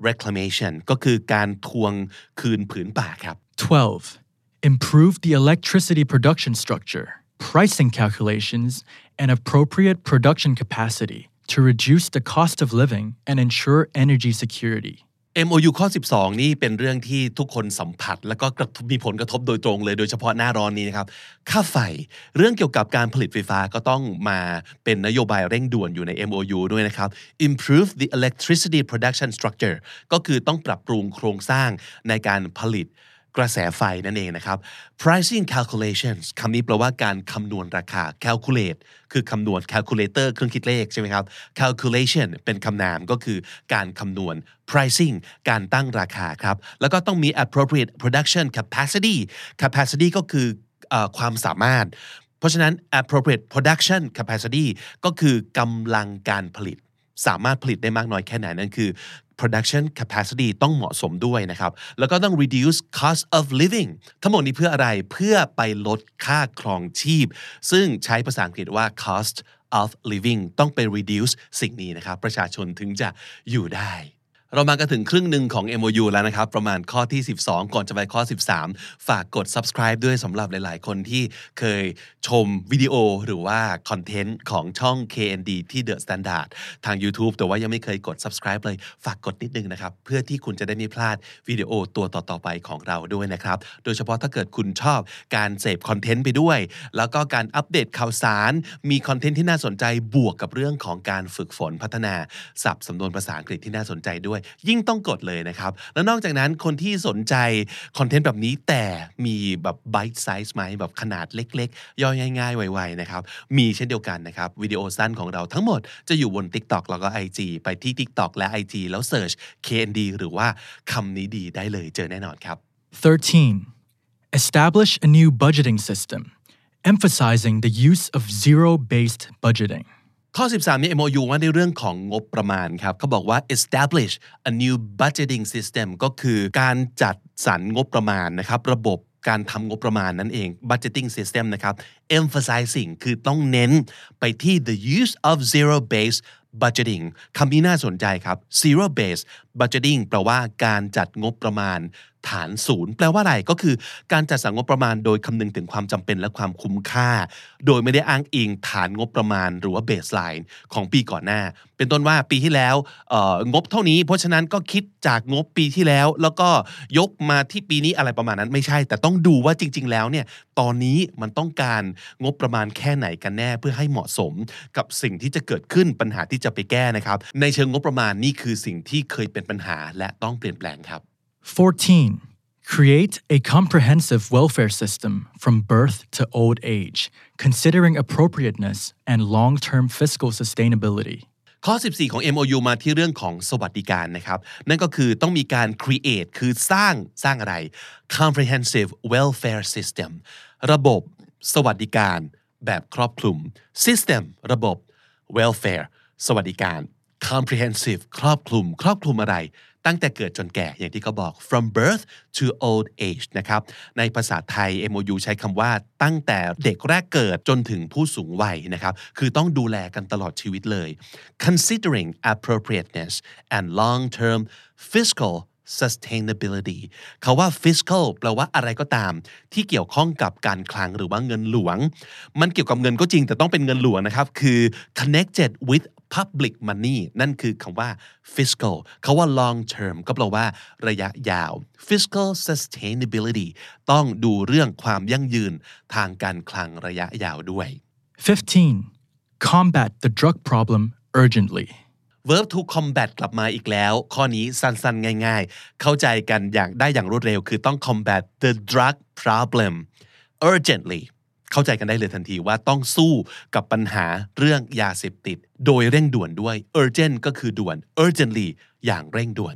A: reclamation ก็คือการทวงคืนผืนป่าครับ
B: 12 improve the electricity production structure pricing calculations and appropriate production capacity to reduce the cost of living and ensure energy security
A: MOU ข้อ 12 นี่เป็นเรื่องที่ทุกคนสัมผัส แล้วก็มีผลกระทบโดยตรงเลยโดยเฉพาะหน้าร้อนนี้นะครับ ค่าไฟ เรื่องเกี่ยวกับการผลิตไฟฟ้าก็ต้องมาเป็นนโยบายเร่งด่วนอยู่ใน MOU ด้วยนะครับ improve the electricity production structure ก็คือต้องปรับปรุงโครงสร้างในการผลิต กระแสไฟนั่นเองนะครับ pricing calculations คำนี้แปลว่าการคำนวณราคา calculate คือคำนวณ calculator เครื่องคิดเลขใช่ไหมครับ calculation เป็นคำนามก็คือการคำนวณ pricing การตั้งราคาครับ แล้วก็ต้องมี appropriate production capacity capacity ก็คืออความสามารถ เพราะฉะนั้น appropriate production capacity ก็คือกำลังการผลิต สามารถผลิตได้มากน้อยแค่ไหนนั่นคือ production capacity ต้องเหมาะสมด้วยนะครับ แล้วก็ต้อง reduce cost of living ทั้งหมดนี้เพื่ออะไรเพื่อไปลดค่าครองชีพ ซึ่งใช้ภาษาอังกฤษว่า cost of living ต้องไป reduce สิ่งนี้นะครับ ประชาชนถึงจะอยู่ได้ เรามากันถึงครึ่งหนึ่งของ MOU แล้วนะครับ ประมาณข้อที่ 12 ก่อนจะไปข้อ 13 ฝากกด subscribe ด้วยสำหรับหลาย ๆ คนที่เคยชมวิดีโอหรือว่าคอนเทนต์ของช่อง KND ที่ The Standard ทาง YouTube แต่ว่ายังไม่เคยกด subscribe เลย ฝากกดนิดนึงนะครับ เพื่อที่คุณจะได้ไม่พลาดวิดีโอตัวต่อ ๆ ไปของเราด้วยนะครับ โดยเฉพาะถ้าเกิดคุณชอบการเสพคอนเทนต์ไปด้วย แล้วก็การอัปเดตข่าวสาร มีคอนเทนต์ที่น่าสนใจบวกกับเรื่องของการฝึกฝนพัฒนาศัพท์สำนวนภาษาอังกฤษที่น่าสนใจด้วยยิ่งต้องกดเลยนะครับ แล้วนอกจากนั้นคนที่สนใจคอนเทนต์แบบนี้แต่มีแบบ bite size ไหมแบบขนาดเล็ก ๆ ย่อยง่ายๆ ไวๆนะครับ มีเช่นเดียวกันนะครับ วิดีโอสั้นของเราทั้งหมดจะอยู่บน TikTok แล้วก็ IG ไปที่ TikTok และ IG แล้ว search KND หรือว่าคำนี้ดีได้เลยเจอแน่นอนครับ
B: 13 establish a new budgeting system emphasizing the use of zero-based budgeting
A: ข้อ 13นี่ MOU ว่าในเรื่องของงบประมาณครับเขาบอกว่า establish a new budgeting system ก็คือการจัดสรรงบประมาณนะครับ ระบบการทำงบประมาณนั่นเอง budgeting system นะครับ emphasizing คือต้องเน้นไปที่ the use of zero based budgeting คำนี้น่าสนใจครับ zero based budgeting แปลว่าการจัดงบประมาณฐานศูนย์แปลว่าอะไรก็คือการจัดสรรงบประมาณโดยคำนึงถึงความจำเป็นและความคุ้มค่า โดยไม่ได้อ้างอิงฐานงบประมาณหรือว่าเบสไลน์ของปีก่อนหน้า เป็นต้นว่าปีที่แล้วงบเท่านี้ เพราะฉะนั้นก็คิดจากงบปีที่แล้ว แล้วก็ยกมาที่ปีนี้อะไรประมาณนั้นไม่ใช่ แต่ต้องดูว่าจริง ๆ แล้วเนี่ยตอนนี้มันต้องการงบประมาณแค่ไหนกันแน่เพื่อให้เหมาะสมกับสิ่งที่จะเกิดขึ้นปัญหาที่จะไปแก้นะครับในเชิงงบประมาณนี่คือสิ่งที่เคยเป็นปัญหาและต้องเปลี่ยนแปลงครับ
B: 14. Create a comprehensive welfare system from birth to old age, considering appropriateness and long term fiscal sustainability.
A: ข้อ 14 ของ MOU มาที่เรื่องของสวัสดิการนะครับ นั่นก็คือต้องมีการ create คือสร้างสร้างอะไร comprehensive welfare system ระบบสวัสดิการแบบครอบคลุม system ระบบ welfare สวัสดิการ comprehensive ครอบคลุม ครอบคลุมอะไร ตั้งแต่เกิดจนแก่อย่างที่เขาบอก from birth to old age นะครับ ในภาษาไทย MOU ใช้คำว่าตั้งแต่เด็กแรกเกิดจนถึงผู้สูงวัยนะครับ คือต้องดูแลกันตลอดชีวิตเลย considering appropriateness and long-term fiscal sustainability คาว่า fiscal แปลว่าอะไรก็ตาม ที่เกี่ยวข้องกับการคลังหรือว่าเงินหลวง มันเกี่ยวกับเงินก็จริงแต่ต้องเป็นเงินหลวงนะครับ คือ connected with public money นั่นคือคำว่า fiscal คาว่า long term ก็แปลว่าระยะยาว fiscal sustainability ต้องดูเรื่องความยั่งยืนทางการคลังระยะยาวด้วย
B: 15. Combat the drug problem urgently.
A: verb to combat กลับมาอีกแล้ว ข้อนี้สั้นๆ ง่ายๆ เข้าใจกันอย่างได้อย่างรวดเร็ว คือต้อง combat the drug problem urgently เข้าใจกันได้เลยทันทีว่าต้องสู้กับปัญหาเรื่องยาเสพติด โดยเร่งด่วนด้วย urgent ก็คือด่วน urgently อย่างเร่งด่วน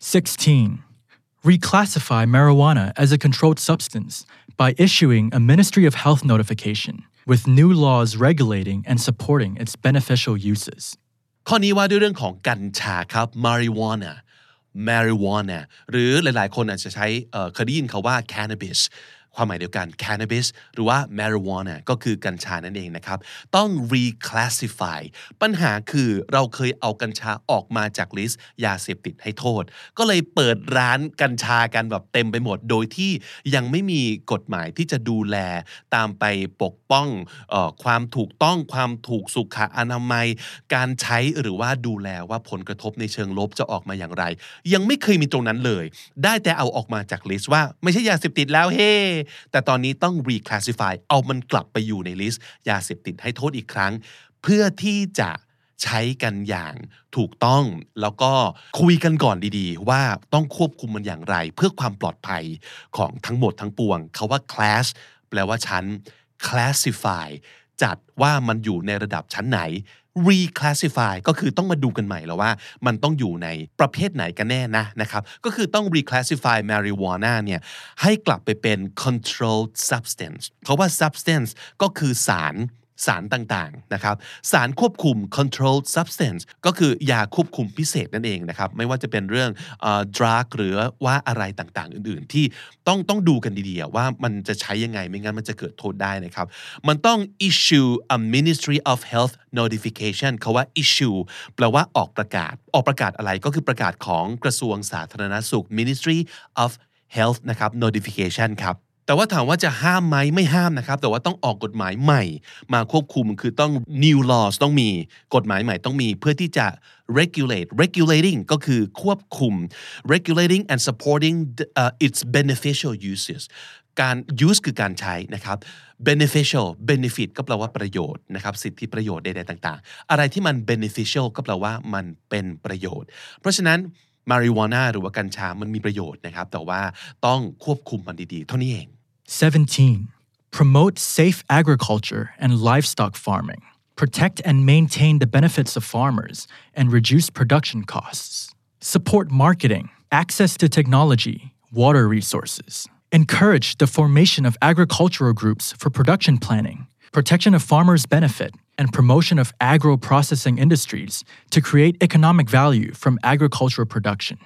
B: 16. Reclassify marijuana as a controlled substance by issuing a Ministry of Health notification with new laws regulating and supporting its beneficial uses.
A: ข้อนี้ว่าด้วยเรื่องของกัญชาครับ marijuana marijuana หรือหลายๆ คนอาจจะใช้เอ่อเคยได้ยินคาว่า cannabis ความหมายเดียวกัน cannabis หรือว่า marijuana ก็คือกัญชานั่นเองนะครับ ต้อง reclassify ปัญหาคือเราเคยเอากัญชาออกมาจากลิสต์ยาเสพติดให้โทษ ก็เลยเปิดร้านกัญชากันแบบเต็มไปหมด โดยที่ยังไม่มีกฎหมายที่จะดูแลตามไปปก ป้องออความถูกต้องความถูกสุขอนามัย การใช้หรือว่าดูแลว่าผลกระทบในเชิงลบจะออกมาอย่างไร ยังไม่เคยมีตรงนั้นเลย ได้แต่เอาออกมาจาก list ว่าไม่ใช่ยาเสพติดแล้วเฮ้แต่ตอนนี้ต้อง reclassify เอามันกลับไปอยู่ใน list ยาเสพติดให้โทษอีกครั้ง เพื่อที่จะใช้กันอย่างถูกต้อง แล้วก็คุยกันก่อนดีๆ ว่าต้องควบคุมมันอย่างไร เพื่อความปลอดภัยของทั้งหมดทั้งปวงคำว่า class แปลว่าชั้น classify จัดว่ามันอยู่ในระดับชั้นไหน reclassify ก็คือต้องมาดูกันใหม่แล้วว่า มันต้องอยู่ในประเภทไหนกันแน่นะนะครับ ก็คือต้อง reclassify marijuana เนี่ยให้กลับไปเป็น controlled substance เพราะว่า substance ก็คือสาร สารต่างๆนะครับสารควบคุม controlled substance ก็คือยาควบคุมพิเศษนั่นเองนะครับไม่ว่าจะเป็นเรื่องเอ่อ drug หรือว่าอะไรต่างๆ อื่นๆ ที่ต้องต้องดูกันดีๆว่ามันจะใช้ยังไงไม่งั้นมันจะเกิดโทษได้นะครับ มันต้อง issue a ministry of health notification เขาว่า issue แปลว่าออกประกาศ ออกประกาศอะไรก็คือประกาศของกระทรวงสาธารณสุข ministry of health นะครับ notification ครับ แต่ว่าถามว่าจะห้ามไหมไม่ห้ามนะครับ แต่ว่าต้องออกกฎหมายใหม่ มาควบคุมคือต้อง new laws ต้องมีกฎหมายใหม่ต้องมีเพื่อที่จะ regulate regulating ก็คือควบคุม regulating and supporting the, uh, its beneficial uses การ use คือการใช้นะครับ beneficial benefit ก็แปลว่าประโยชน์นะครับ สิทธิประโยชน์ใดๆต่างๆ อะไรที่มัน beneficial ก็แปลว่ามันเป็นประโยชน์ เพราะฉะนั้น marijuana หรือว่ากัญชา มันมีประโยชน์นะครับ แต่ว่าต้องควบคุมมันดีๆ เท่านี้เอง
B: 17. Promote safe agriculture and livestock farming. Protect and maintain the benefits of farmers and reduce production costs. Support marketing, access to technology, water resources. Encourage the formation of agricultural groups for production planning, protection of farmers' benefit, and promotion of agro processing industries to create economic value from agricultural production.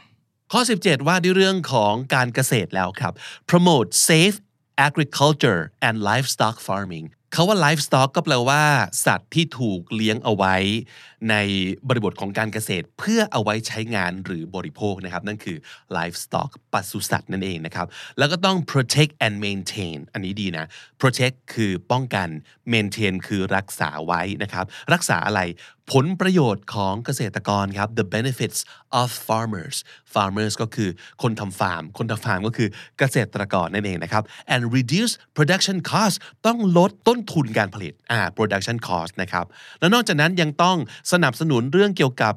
A: ข้อ 17 ว่าด้วยเรื่องของการเกษตรแล้วครับ promote safe agriculture and livestock farming เขาว่า livestock ก็แปลว่า สัตว์ที่ถูกเลี้ยงเอาไว้ ในบริบทของการเกษตรเพื่อเอาไว้ใช้งานหรือบริโภคนะครับ นั่นคือ livestock ปศุสัตว์นั่นเองนะครับ แล้วก็ต้อง protect and maintain อันนี้ดีนะ protect คือป้องกัน maintain คือรักษาไว้นะครับ รักษาอะไรผลประโยชน์ของเกษตรกรครับ the benefits of farmers farmers ก็คือคนทำฟาร์ม คนทำฟาร์มก็คือเกษตรกรนั่นเองนะครับ and reduce production cost ต้องลดต้นทุนการผลิตอ่า production cost นะครับ แล้วนอกจากนั้นยังต้องสนับสนุนเรื่องเกี่ยวกับ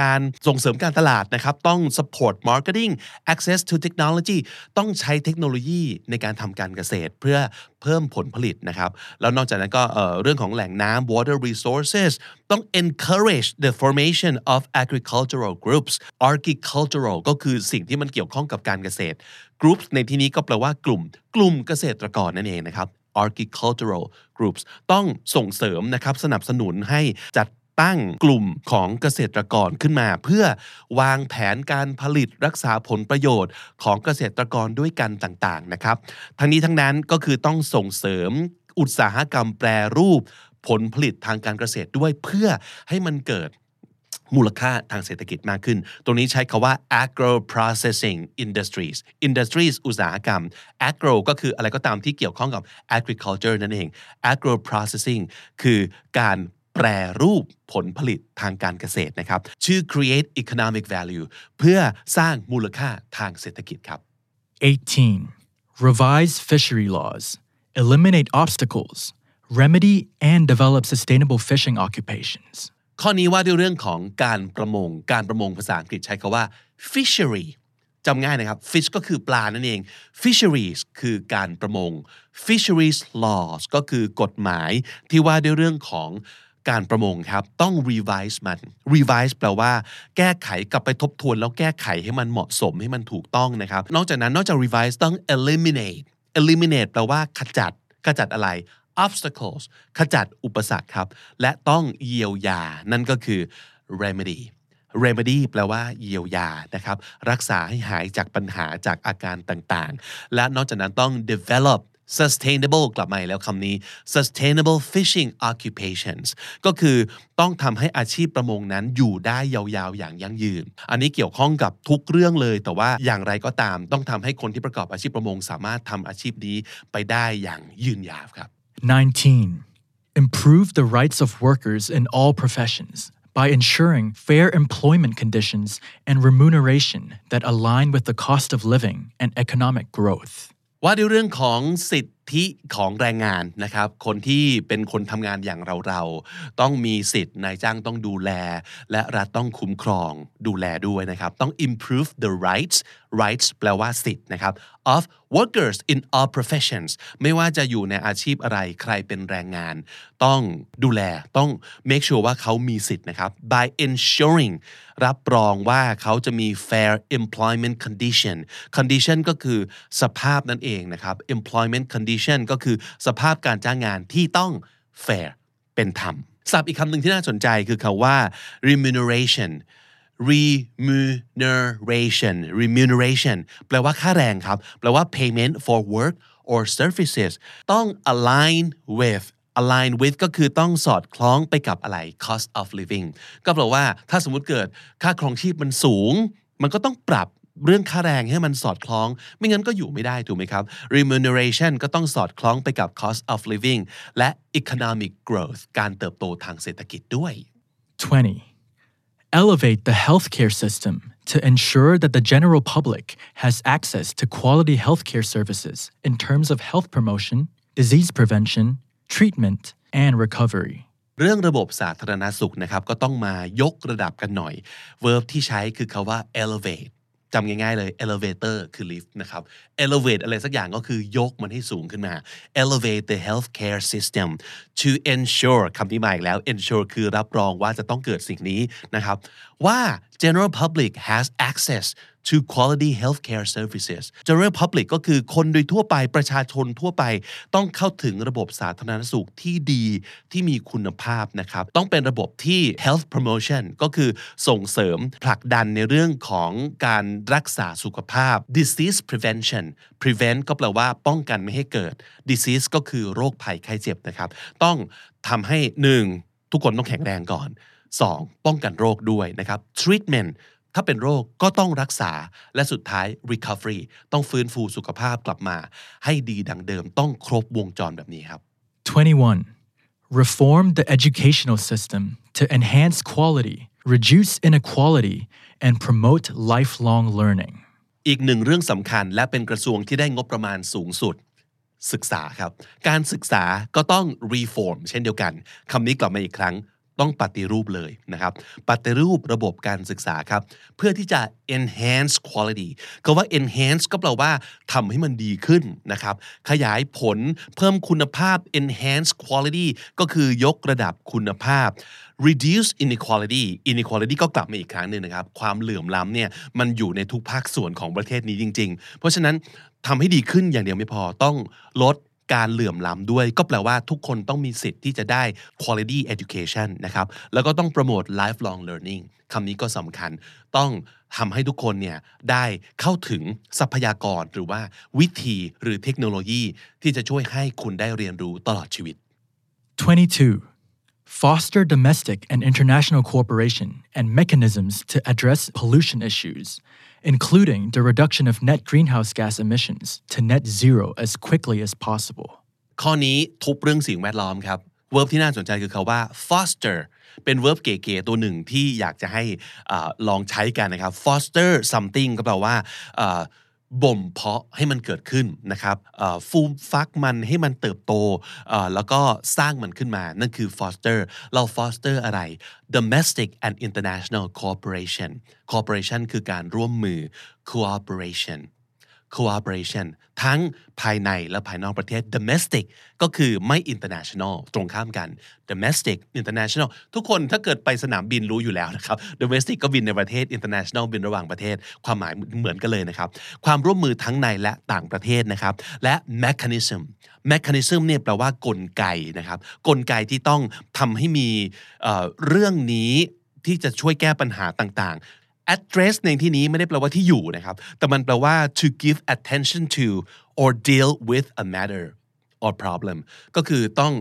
A: การส่งเสริมการตลาดนะครับ ต้อง support marketing access to technology ต้องใช้เทคโนโลยีในการทำการเกษตรเพื่อเพิ่มผลผลิตนะครับ แล้วนอกจากนั้นก็เรื่องของแหล่งน้ำ water resources ต้อง encourage the formation of agricultural groups agricultural ก็คือสิ่งที่มันเกี่ยวข้องกับการเกษตร groups ในที่นี้ก็แปลว่ากลุ่ม กลุ่มเกษตรกรนั่นเองนะครับ agricultural groups ต้องส่งเสริมนะครับสนับสนุนให้จัดตั้งกลุ่มของเกษตรกรขึ้นมา เพื่อวางแผนการผลิตรักษาผลประโยชน์ของเกษตรกรด้วยกันต่างๆนะครับ ทั้งนี้ทั้งนั้นก็คือต้องส่งเสริมอุตสาหกรรมแปรรูป ผลผลิตทางการเกษตรด้วยเพื่อให้มันเกิดมูลค่าทางเศรษฐกิจมากขึ้น ตรงนี้ใช้คาว่า agro processing industries industries อุตสาหกรรม agro ก็คืออะไรก็ตามที่เกี่ยวข้องกับ agriculture นั่นเอง agro processing คือการแปรรูปผลผลิตทางการเกษตรนะครับ ชื่อ create economic value เพื่อสร้างมูลค่าทางเศรษฐกิจครับ
B: 18. Revise fishery laws, eliminate obstacles, remedy and develop sustainable fishing occupations.
A: ข้อนี้ว่าด้วยเรื่องของการประมง การประมงภาษาอังกฤษใช้คาว่า fishery จำง่ายนะครับ fish ก็คือปลานั่นเอง fisheries คือการประมง fisheries laws ก็คือกฎหมายที่ว่าด้วยเรื่องของการประมงครับ ต้อง revise มัน revise แปลว่า แก้ไขกลับไปทบทวน แล้วแก้ไขให้มันเหมาะสมให้มันถูกต้องนะครับ นอกจากนั้นนอกจาก revise ต้อง eliminate eliminate แปลว่าขจัดขจัดอะไร obstacles ขจัดอุปสรรคครับ และต้องเยียวยา นั่นก็คือ remedy remedy แปลว่าเยียวยานะครับ รักษาให้หายจากปัญหาจากอาการต่างๆ และนอกจากนั้นต้อง develop sustainable กลับมาอีกแล้วคำนี้ sustainable fishing occupations ก็คือต้องทำให้อาชีพประมงนั้นอยู่ได้ยาวๆ อย่างยั่งยืน อันนี้เกี่ยวข้องกับทุกเรื่องเลย แต่ว่าอย่างไรก็ตาม ต้องทำให้คนที่ประกอบอาชีพประมง สามารถทำอาชีพนี้ไปได้อย่างยืนยาวครับ
B: 19. Improve the rights of workers in all professions by ensuring fair employment conditions and remuneration that align with the cost of living and economic growth.
A: ว่าด้วยเรื่องของสิทธิของแรงงานนะครับ คนที่เป็นคนทำงานอย่างเราเราๆต้องมีสิทธิ์นายจ้างต้องดูแล และรัฐต้องคุ้มครองดูแลด้วยนะครับ ต้อง improve the rights rights แปลว่าสิทธิ์นะครับ of workers in all professions ไม่ว่าจะอยู่ในอาชีพอะไรใครเป็นแรงงาน ต้องดูแลต้อง make sure ว่าเขามีสิทธิ์นะครับ by ensuring รับรองว่าเขาจะมี fair employment condition condition ก็คือสภาพนั่นเองนะครับ employment condition ก็คือสภาพการจ้างงานที่ต้อง fair เป็นธรรมศัพท์อีกคำหนึ่งที่น่าสนใจคือคำว่า remuneration remuneration remuneration แปลว่าค่าแรงครับ แปลว่า payment for work or services ต้อง align with align with ก็คือต้องสอดคล้องไปกับอะไร cost of living ก็แปลว่าถ้าสมมุติเกิดค่าครองชีพมันสูง มันก็ต้องปรับเรื่องค่าแรงให้มันสอดคล้อง ไม่งั้นก็อยู่ไม่ได้ถูกไหมครับ remuneration ก็ต้องสอดคล้องไปกับ cost of living และ economic growth การเติบโตทางเศรษฐกิจด้วย
B: 20. Elevate the healthcare system to ensure that the general public has access to quality healthcare services in terms of health promotion, disease prevention, treatment, and recovery.
A: เรื่องระบบสาธารณสุขนะครับ ก็ต้องมายกระดับกันหน่อย verb ที่ใช้คือคาว่า elevate จำง่ายๆเลย elevator คือ lift นะครับ elevate อะไรสักอย่างก็คือยกมันให้สูงขึ้นมา elevate the healthcare system to ensure คำนี้มาอีกแล้ว ensure คือรับรองว่าจะต้องเกิดสิ่งนี้นะครับ ว่า general public has access to quality healthcare services general public ก็คือคนโดยทั่วไปประชาชนทั่วไป ต้องเข้าถึงระบบสาธารณสุขที่ดีที่มีคุณภาพนะครับ ต้องเป็นระบบที่ health promotion ก็คือส่งเสริมผลักดันในเรื่องของการรักษาสุขภาพ disease prevention prevent ก็แปลว่าป้องกันไม่ให้เกิด disease ก็คือโรคภัยไข้เจ็บนะครับ ต้องทำให้หนึ่งทุกคนต้องแข็งแรงก่อน 2. ป้องกันโรคด้วยนะครับ treatment ถ้าเป็นโรคก็ต้องรักษาและสุดท้าย recovery ต้องฟื้นฟูสุขภาพกลับมา ให้ดีดังเดิมต้องครบวงจรแบบนี้ครับ
B: 21. Reform the educational system to enhance quality, reduce inequality, and promote lifelong learning.
A: อีกหนึ่งเรื่องสำคัญและเป็นกระทรวงที่ได้งบประมาณสูงสุด ศึกษาครับ การศึกษาก็ต้อง reform เช่นเดียวกันคำนี้กลับมาอีกครั้ง ต้องปฏิรูปเลยนะครับ ปฏิรูประบบการศึกษาครับ เพื่อที่จะ enhance quality ก็ว่า enhance ก็แปลว่าทำให้มันดีขึ้นนะครับ ขยายผลเพิ่มคุณภาพ enhance quality ก็คือยกระดับคุณภาพ reduce inequality inequality ก็กลับมาอีกครั้งหนึ่งนะครับ ความเหลื่อมล้ำเนี่ยมันอยู่ในทุกภาคส่วนของประเทศนี้จริง ๆ เพราะฉะนั้นทำให้ดีขึ้นอย่างเดียวไม่พอต้องลด การเหลื่อมล้ำด้วย ก็แปลว่าทุกคนต้องมีสิทธิ์ที่จะได้ quality education นะครับ แล้วก็ต้องโปรโมท lifelong learning คำนี้ก็สำคัญ ต้องทำให้ทุกคนเนี่ยได้เข้าถึงทรัพยากรหรือว่าวิธีหรือเทคโนโลยีที่จะช่วยให้คุณได้เรียนรู้ตลอดชีวิต
B: 22. foster domestic and international cooperation and mechanisms to address pollution issues, including the reduction of net greenhouse gas emissions to net zero as quickly as possible.
A: ข้อนี้ทุบเรื่องสิ่งแวดล้อมครับ verb ที่น่าสนใจคือคาว่า foster เป็น verb เก๋ๆตัวหนึ่งที่อยากจะให้อลองใช้กันนะครับ foster something ก็แปลว่า บ่มเพาะให้มันเกิดขึ้นนะครับฟูมฟักมันให้มันเติบโตแล้วก็สร้างมันขึ้นมา นั่นคือ foster เรา foster อะไร domestic and international cooperation cooperation คือการร่วมมือ cooperation cooperation ทั้งภายในและภายนอกประเทศ domestic ก็คือไม่ international ตรงข้ามกัน domestic international ทุกคนถ้าเกิดไปสนามบินรู้อยู่แล้วนะครับ domestic ก็บินในประเทศ international บินระหว่างประเทศ ความหมายเหมือนกันเลยนะครับ ความร่วมมือทั้งในและต่างประเทศนะครับ และ mechanism mechanism เนี่ยแปลว่ากลไกนะครับ กลไกที่ต้องทำให้มีเอ่อเรื่องนี้ที่จะช่วยแก้ปัญหาต่าง address ในที่นี้ไม่ได้แปลว่าที่อยู่นะครับ แต่มันแปลว่า to give attention to or deal with a matter or problem ก็คือต้อง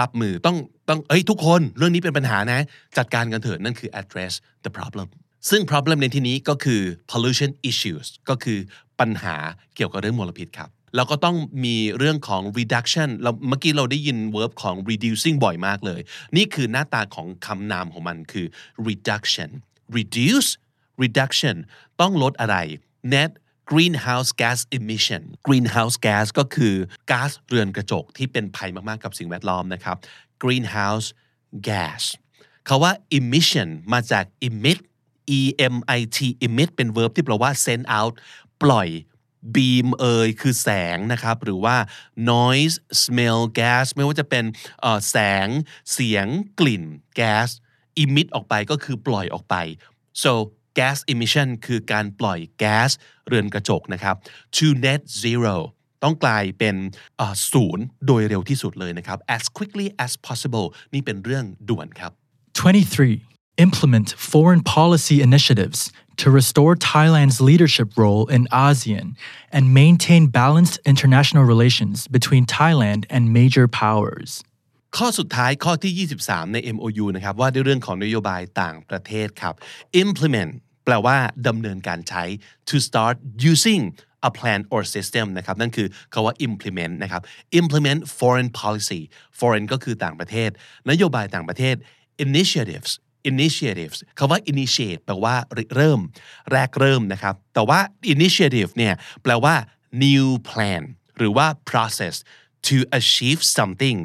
A: รับมือต้องต้องเอ้ยทุกคนเรื่องนี้เป็นปัญหานะ จัดการกันเถอะนั่นคือ address the problem ซึ่ง problem ในที่นี้ก็คือ pollution issues ก็คือปัญหาเกี่ยวกับเรื่องมลพิษครับแล้วก็ต้องมีเรื่องของ reduction เราเมื่อกี้เราได้ยิน verb ของ reducing บ่อยมากเลย นี่คือหน้าตาของคำนามของมันคือ reduction reduce reduction ต้องลดอะไร net greenhouse gas emission greenhouse gas ก็คือก๊าซเรือนกระจกที่เป็นภัยมาก ๆ กับสิ่งแวดล้อมนะครับ greenhouse gas คาว่า emission มาจาก emit e m i t emit เป็น verb ที่แปลว่า send out ปล่อย beam เอยคือแสงนะครับ หรือว่า noise smell gas ไม่ว่าจะเป็นแสง เสียง กลิ่น gas emit ออกไปก็คือปล่อยออกไป so gas emission คือการปล่อยแก๊สเรือนกระจกนะครับ to net zero ต้องกลายเป็นศูนย์โดยเร็วที่สุดเลยนะครับ as quickly as possible นี่เป็นเรื่องด่วนครับ
B: 23. Implement foreign policy initiatives to restore Thailand's leadership role in ASEAN and maintain balanced international relations between Thailand and major powers.
A: ข้อสุดท้ายข้อที่ 23 ใน MOU นะครับว่าด้วยเรื่องของนโยบายต่างประเทศครับ implement แปลว่าดำเนินการใช้ to start using a plan or system นะครับนั่นคือคาว่า implement นะครับ implement foreign policy foreign ก็คือต่างประเทศ นโยบายต่างประเทศ initiatives initiatives คาว่า initiate แปลว่าเริ่ม แรกเริ่มนะครับ แต่ว่า initiative เนี่ยแปลว่า new plan หรือว่า process to achieve something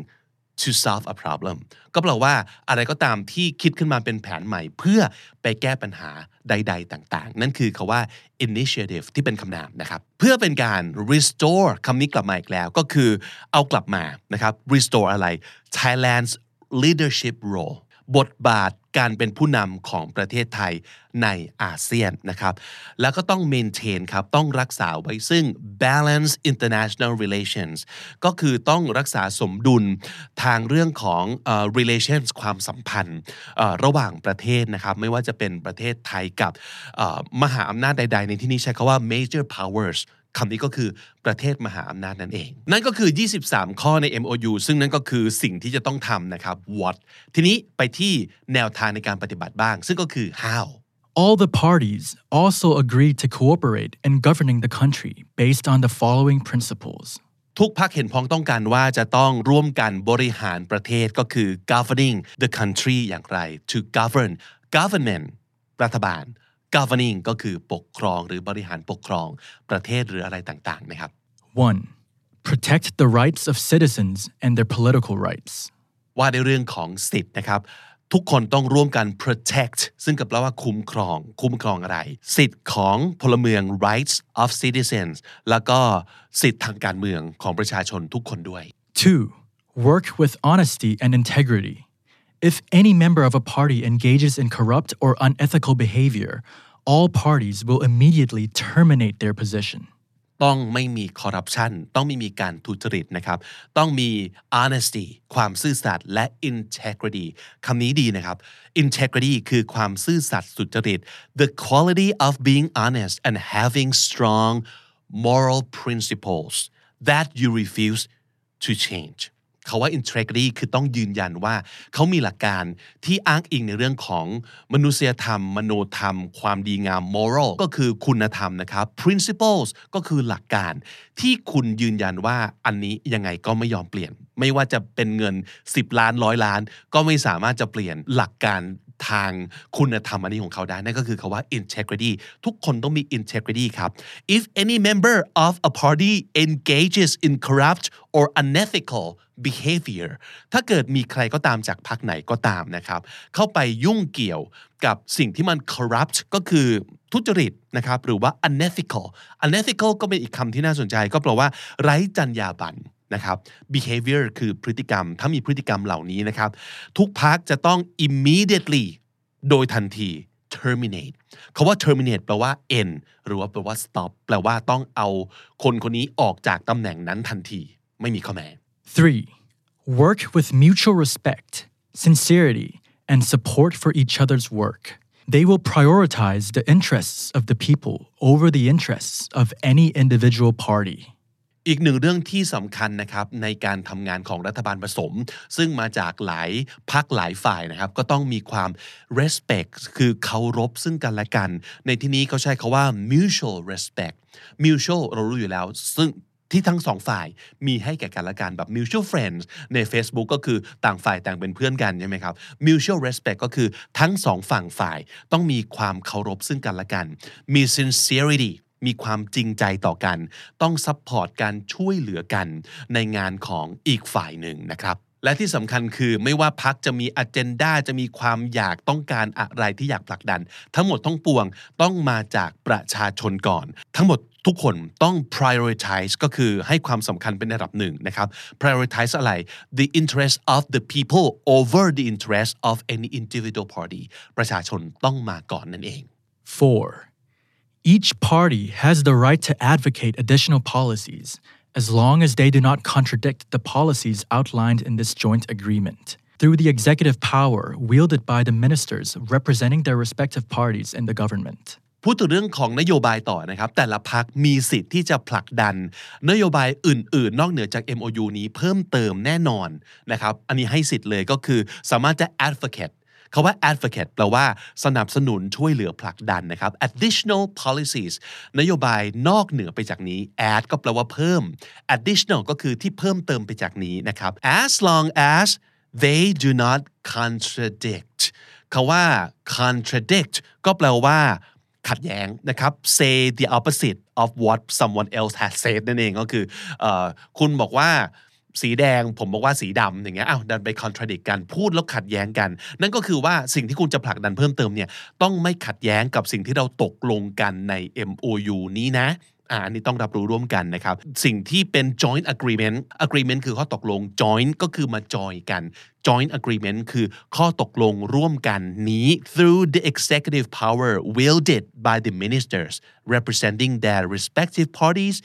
A: to solve a problem ก็แปลว่าอะไรก็ตามที่คิดขึ้นมาเป็นแผนใหม่ เพื่อไปแก้ปัญหาใด ๆ ต่างๆ นั่นคือคาว่า initiative ที่เป็นคำนามนะครับ เพื่อเป็นการ restore คำนี้กลับมาอีกแล้ว ก็คือเอากลับมานะครับ restore อะไร Thailand's leadership role บทบาทการเป็นผู้นำของประเทศไทยในอาเซียนนะครับ แล้วก็ต้อง maintain ครับ ต้องรักษาไว้ซึ่ง balance international relations ก็คือต้องรักษาสมดุลทางเรื่องของเอ่อ relations ความสัมพันธ์ระหว่างประเทศนะครับ ไม่ว่าจะเป็นประเทศไทยกับเอ่อมหาอำนาจใด ๆ ในที่นี้ใช้คาว่า major powers คำนี้ก็คือประเทศมหาอำนาจนั่นเอง นั่นก็คือ 23 ข้อใน MOU ซึ่งนั่นก็คือสิ่งที่จะต้องทำนะครับ what ทีนี้ไปที่แนวทางในการปฏิบัติบ้าง ซึ่งก็คือ how
B: All the parties also agreed to cooperate in governing the country based on the following principles.
A: ทุกพักเห็นพ้องต้องการว่าจะต้องร่วมกันบริหารประเทศก็คือ governing the country อย่างไร to govern government รัฐบาล governing ก็คือปกครองหรือบริหารปกครองประเทศหรืออะไรต่างๆนะครับ
B: 1. Protect the rights of citizens and their political rights.
A: ว่าในเรื่องของสิทธิ์นะครับ ทุกคนต้องร่วมกัน protect ซึ่งกับแปลว่าคุ้มครอง คุ้มครองอะไร สิทธิ์ของพลเมือง rights of citizens แล้วก็สิทธิ์ทางการเมืองของประชาชนทุกคนด้วย
B: 2. Work with honesty and integrity. If any member of a party engages in corrupt or unethical behavior, all parties will immediately terminate their position.
A: ต้องไม่มีคอร์รัปชันต้องไม่มีการทุจริตนะครับ ต้องมี honesty ความซื่อสัตย์และ integrity คำนี้ดีนะครับ integrity คือความซื่อสัตย์สุจริต the quality of being honest and having strong moral principles that you refuse to change ขาว่า integrity คือต้องยืนยันว่าเขามีหลักการที่อ้างอิงในเรื่องของมนุษยธรรม มโนธรรม ความดีงาม moral ก็คือคุณธรรมนะครับ principles ก็คือหลักการ ที่คุณยืนยันว่าอันนี้ยังไงก็ไม่ยอมเปลี่ยน ไม่ว่าจะเป็นเงิน 10 ล้านร้อยล้าน ก็ไม่สามารถจะเปลี่ยนหลักการ ทางคุณธรรมอันนี้ของเขาได้ นั่นก็คือคาว่า integrity ทุกคนต้องมี integrity ครับ if any member of a party engages in corrupt or unethical behavior ถ้าเกิดมีใครก็ตามจากพรรคไหนก็ตามนะครับ เข้าไปยุ่งเกี่ยวกับสิ่งที่มัน corrupt ก็คือทุจริตนะครับหรือว่า unethical unethical ก็เป็นอีกคำที่น่าสนใจ ก็แปลว่าไร้จรรยาบรรณ นะครับ behavior คือพฤติกรรม ถ้ามีพฤติกรรมเหล่านี้นะครับ ทุกพักจะต้อง immediately โดยทันที terminate คาว่า terminate แปลว่า end หรือว่าแปลว่า stop แปลว่าต้องเอาคนคนนี้ออกจากตำแหน่งนั้นทันที ไม่มีข้อแม้
B: 3. Work with mutual respect, sincerity, and support for each other's work. They will prioritize the interests of the people over the interests of any individual party.
A: อีกหนึ่งเรื่องที่สำคัญนะครับในการทำงานของรัฐบาลผสม ซึ่งมาจากหลายพักหลายฝ่ายนะครับ ก็ต้องมีความ respect คือเคารพซึ่งกันและกัน ในที่นี้เขาใช้คาว่า mutual respect mutual เรารู้อยู่แล้ว ซึ่งที่ทั้งสองฝ่ายมีให้แก่กันและกันแบบ mutual friends ใน Facebook ก็คือต่างฝ่ายต่างเป็นเพื่อนกันใช่ไหมครับ mutual respect ก็คือทั้งสองฝั่งฝ่ายต้องมีความเคารพซึ่งกันและกัน มี sincerity มีความจริงใจต่อกัน ต้อง support การช่วยเหลือกันในงานของอีกฝ่ายหนึ่งนะครับและที่สำคัญคือไม่ว่าพรรคจะมี agenda จะมีความอยากต้องการอะไรที่อยากผลักดัน ทั้งหมดทั้งปวงต้องมาจากประชาชนก่อน ทั้งหมดทุกคนต้อง prioritize ก็คือให้ความสำคัญเป็นระดับหนึ่งนะครับ prioritize อะไร the interest of the people over the interest of any individual party ประชาชนต้องมาก่อนนั่นเอง
B: 4. Each party has the right to advocate additional policies as long as they do not contradict the policies outlined in this joint agreement through the executive power wielded by the ministers representing their respective parties in the government.
A: พูดถึงเรื่องของนโยบายต่อนะครับ แต่ละพักมีสิทธิ์ที่จะผลักดัน นโยบายอื่น ๆ นอกเหนือจาก MOU นี้เพิ่มเติมแน่นอนนะครับ อันนี้ให้สิทธิ์เลยก็คือสามารถจะ advocate ค าว่า advocate แปลว่าสนับสนุนช่วยเหลือผลักดันนะครับ additional policies นโยบายนอกเหนือไปจากนี้ add ก็แปลว่าเพิ่ม additional ก็คือที่เพิ่มเติมไปจากนี้นะครับ as long as they do not contradict คาว่า contradict ก็แปลว่าขัดแย้งนะครับ say the opposite of what someone else has said นั่นเองก็คืออคุณบอกว่า สีแดง ผมบอกว่าสีดำอย่างเงี้ยอ้าวดันไป contradict กันพูดแล้วขัดแย้งกัน นั่นก็คือว่าสิ่งที่คุณจะผลักดันเพิ่มเติมเนี่ยต้องไม่ขัดแย้งกับสิ่งที่เราตกลงกันใน MOU นี้นะอ่าอันนี้ต้องรับรู้ร่วมกันนะครับ สิ่งที่เป็น joint agreement agreement คือข้อตกลง joint ก็คือมาจอยกัน joint agreement คือข้อตกลงร่วมกันนี้ through the executive power wielded by the ministers representing their respective parties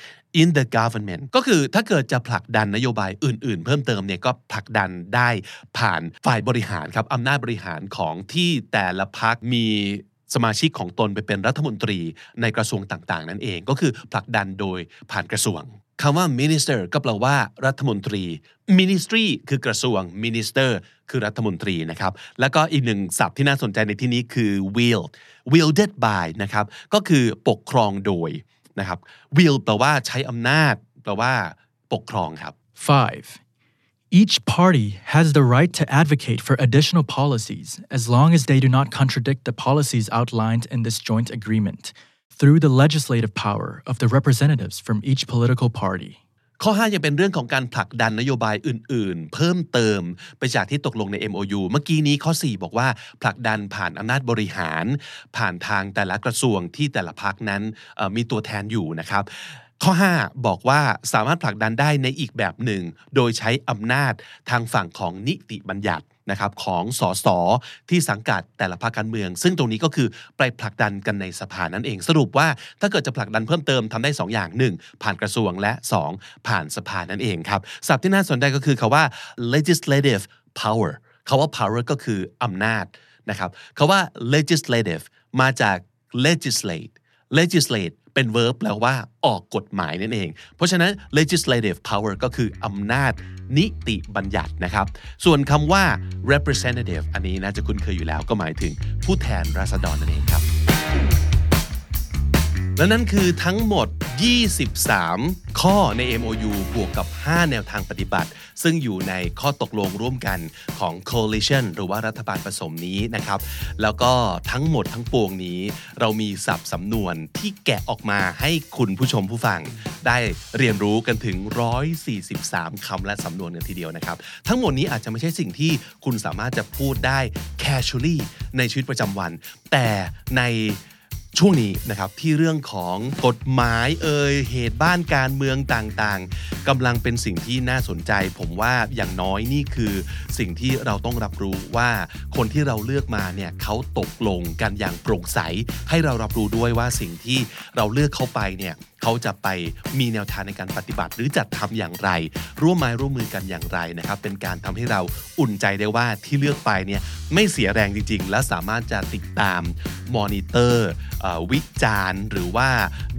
A: in the government ก็คือถ้าเกิดจะผลักดันนโยบายอื่นๆ เพิ่มเติมเนี่ยก็ผลักดันได้ผ่านฝ่ายบริหารครับอำนาจบริหารของที่แต่ละพักมีสมาชิกของตนไปเป็นรัฐมนตรีในกระทรวงต่างๆ นั่นเอง ก็คือผลักดันโดยผ่านกระทรวงคำว่า minister ก็แปลว่ารัฐมนตรี ministry คือกระทรวง minister คือรัฐมนตรีนะครับ แล้วก็อีกหนึ่งศัพท์ที่น่าสนใจในที่นี้คือ wield wielded by นะครับ ก็คือปกครองโดย นะครับ wield แปลว่าใช้อำนาจแปลว่าปกครองครับ
B: 5. Each party has the right to advocate for additional policies as long as they do not contradict the policies outlined in this joint agreement through the legislative power of the representatives from each political party.
A: ข้อ 5 ยังเป็นเรื่องของการผลักดันนโยบายอื่น ๆ เพิ่มเติมไปจากที่ตกลงใน MOU เมื่อกี้นี้ข้อ 4 บอกว่าผลักดันผ่านอำนาจบริหาร ผ่านทางแต่ละกระทรวงที่แต่ละพักนั้นมีตัวแทนอยู่นะครับข้อ 5 บอกว่าสามารถผลักดันได้ในอีกแบบหนึ่ง โดยใช้อำนาจทางฝั่งของนิติบัญญัติ นะครับของสสที่สังกัดแต่ละภาคการเมือง ซึ่งตรงนี้ก็คือไปผลักดันกันในสภานั่นเอง สรุปว่าถ้าเกิดจะผลักดันเพิ่มเติมทำได้ 2 อย่าง 1 ผ่านกระทรวงและ 2 ผ่านสภานั่นเองครับศัพท์ที่น่าสนใจก็คือคาว่า legislative power คาว่า power ก็คืออำนาจนะครับคาว่า legislative มาจาก legislate legislate เป็น verb แล้วว่าออกกฎหมายนั่นเอง เพราะฉะนั้น legislative power ก็คืออำนาจนิติบัญญัตินะครับ ส่วนคำว่า representative อันนี้น่าจะคุ้นเคยอยู่แล้วก็หมายถึงผู้แทนราษฎรนั่นเองครับ และนั่นคือทั้งหมด 23 ข้อใน MOU บวกกับ 5 แนวทางปฏิบัติ ซึ่งอยู่ในข้อตกลงร่วมกันของ coalition หรือว่ารัฐบาลผสมนี้นะครับ แล้วก็ทั้งหมดทั้งปวงนี้ เรามีศัพท์สำนวนที่แกะออกมาให้คุณผู้ชมผู้ฟัง ได้เรียนรู้กันถึง 143 คำและสำนวนกันทีเดียวนะครับ ทั้งหมดนี้อาจจะไม่ใช่สิ่งที่คุณสามารถจะพูดได้ casually ในชีวิตประจำวัน แต่ใน ช่วงนี้นะครับที่เรื่องของกฎหมายเอ่ยเหตุบ้านการเมืองต่างๆกำลังเป็นสิ่งที่น่าสนใจ ผมว่าอย่างน้อยนี่คือสิ่งที่เราต้องรับรู้ว่าคนที่เราเลือกมาเนี่ยเขาตกลงกันอย่างโปร่งใส ให้เรารับรู้ด้วยว่าสิ่งที่เราเลือกเขาไปเนี่ย เขาจะไปมีแนวทางในการปฏิบัติ หรือจัดทำอย่างไร ร่วมไม้ร่วมมือกันอย่างไรนะครับ เป็นการทำให้เราอุ่นใจได้ว่าที่เลือกไปเนี่ยไม่เสียแรงจริง ๆ และสามารถจะติดตามมอนิเตอร์วิจารณ์หรือว่า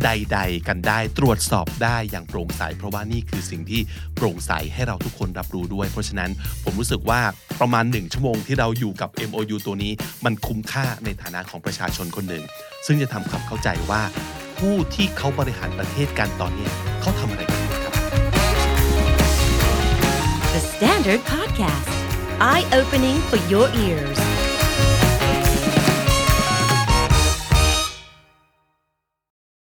A: ใด ๆ กันได้ตรวจสอบได้อย่างโปร่งใส เพราะว่านี่คือสิ่งที่โปร่งใสให้เราทุกคนรับรู้ด้วย เพราะฉะนั้นผมรู้สึกว่าประมาณ 1 ชั่วโมงที่เราอยู่กับ MOU ตัวนี้ มันคุ้มค่าในฐานะของประชาชนคนหนึ่ง ซึ่งจะทำความเข้าใจว่า ผู้ที่เขาบริหารประเทศกันตอนนี้เขาทำอะไรกันครับ
C: The Standard Podcast, eye opening for your ears.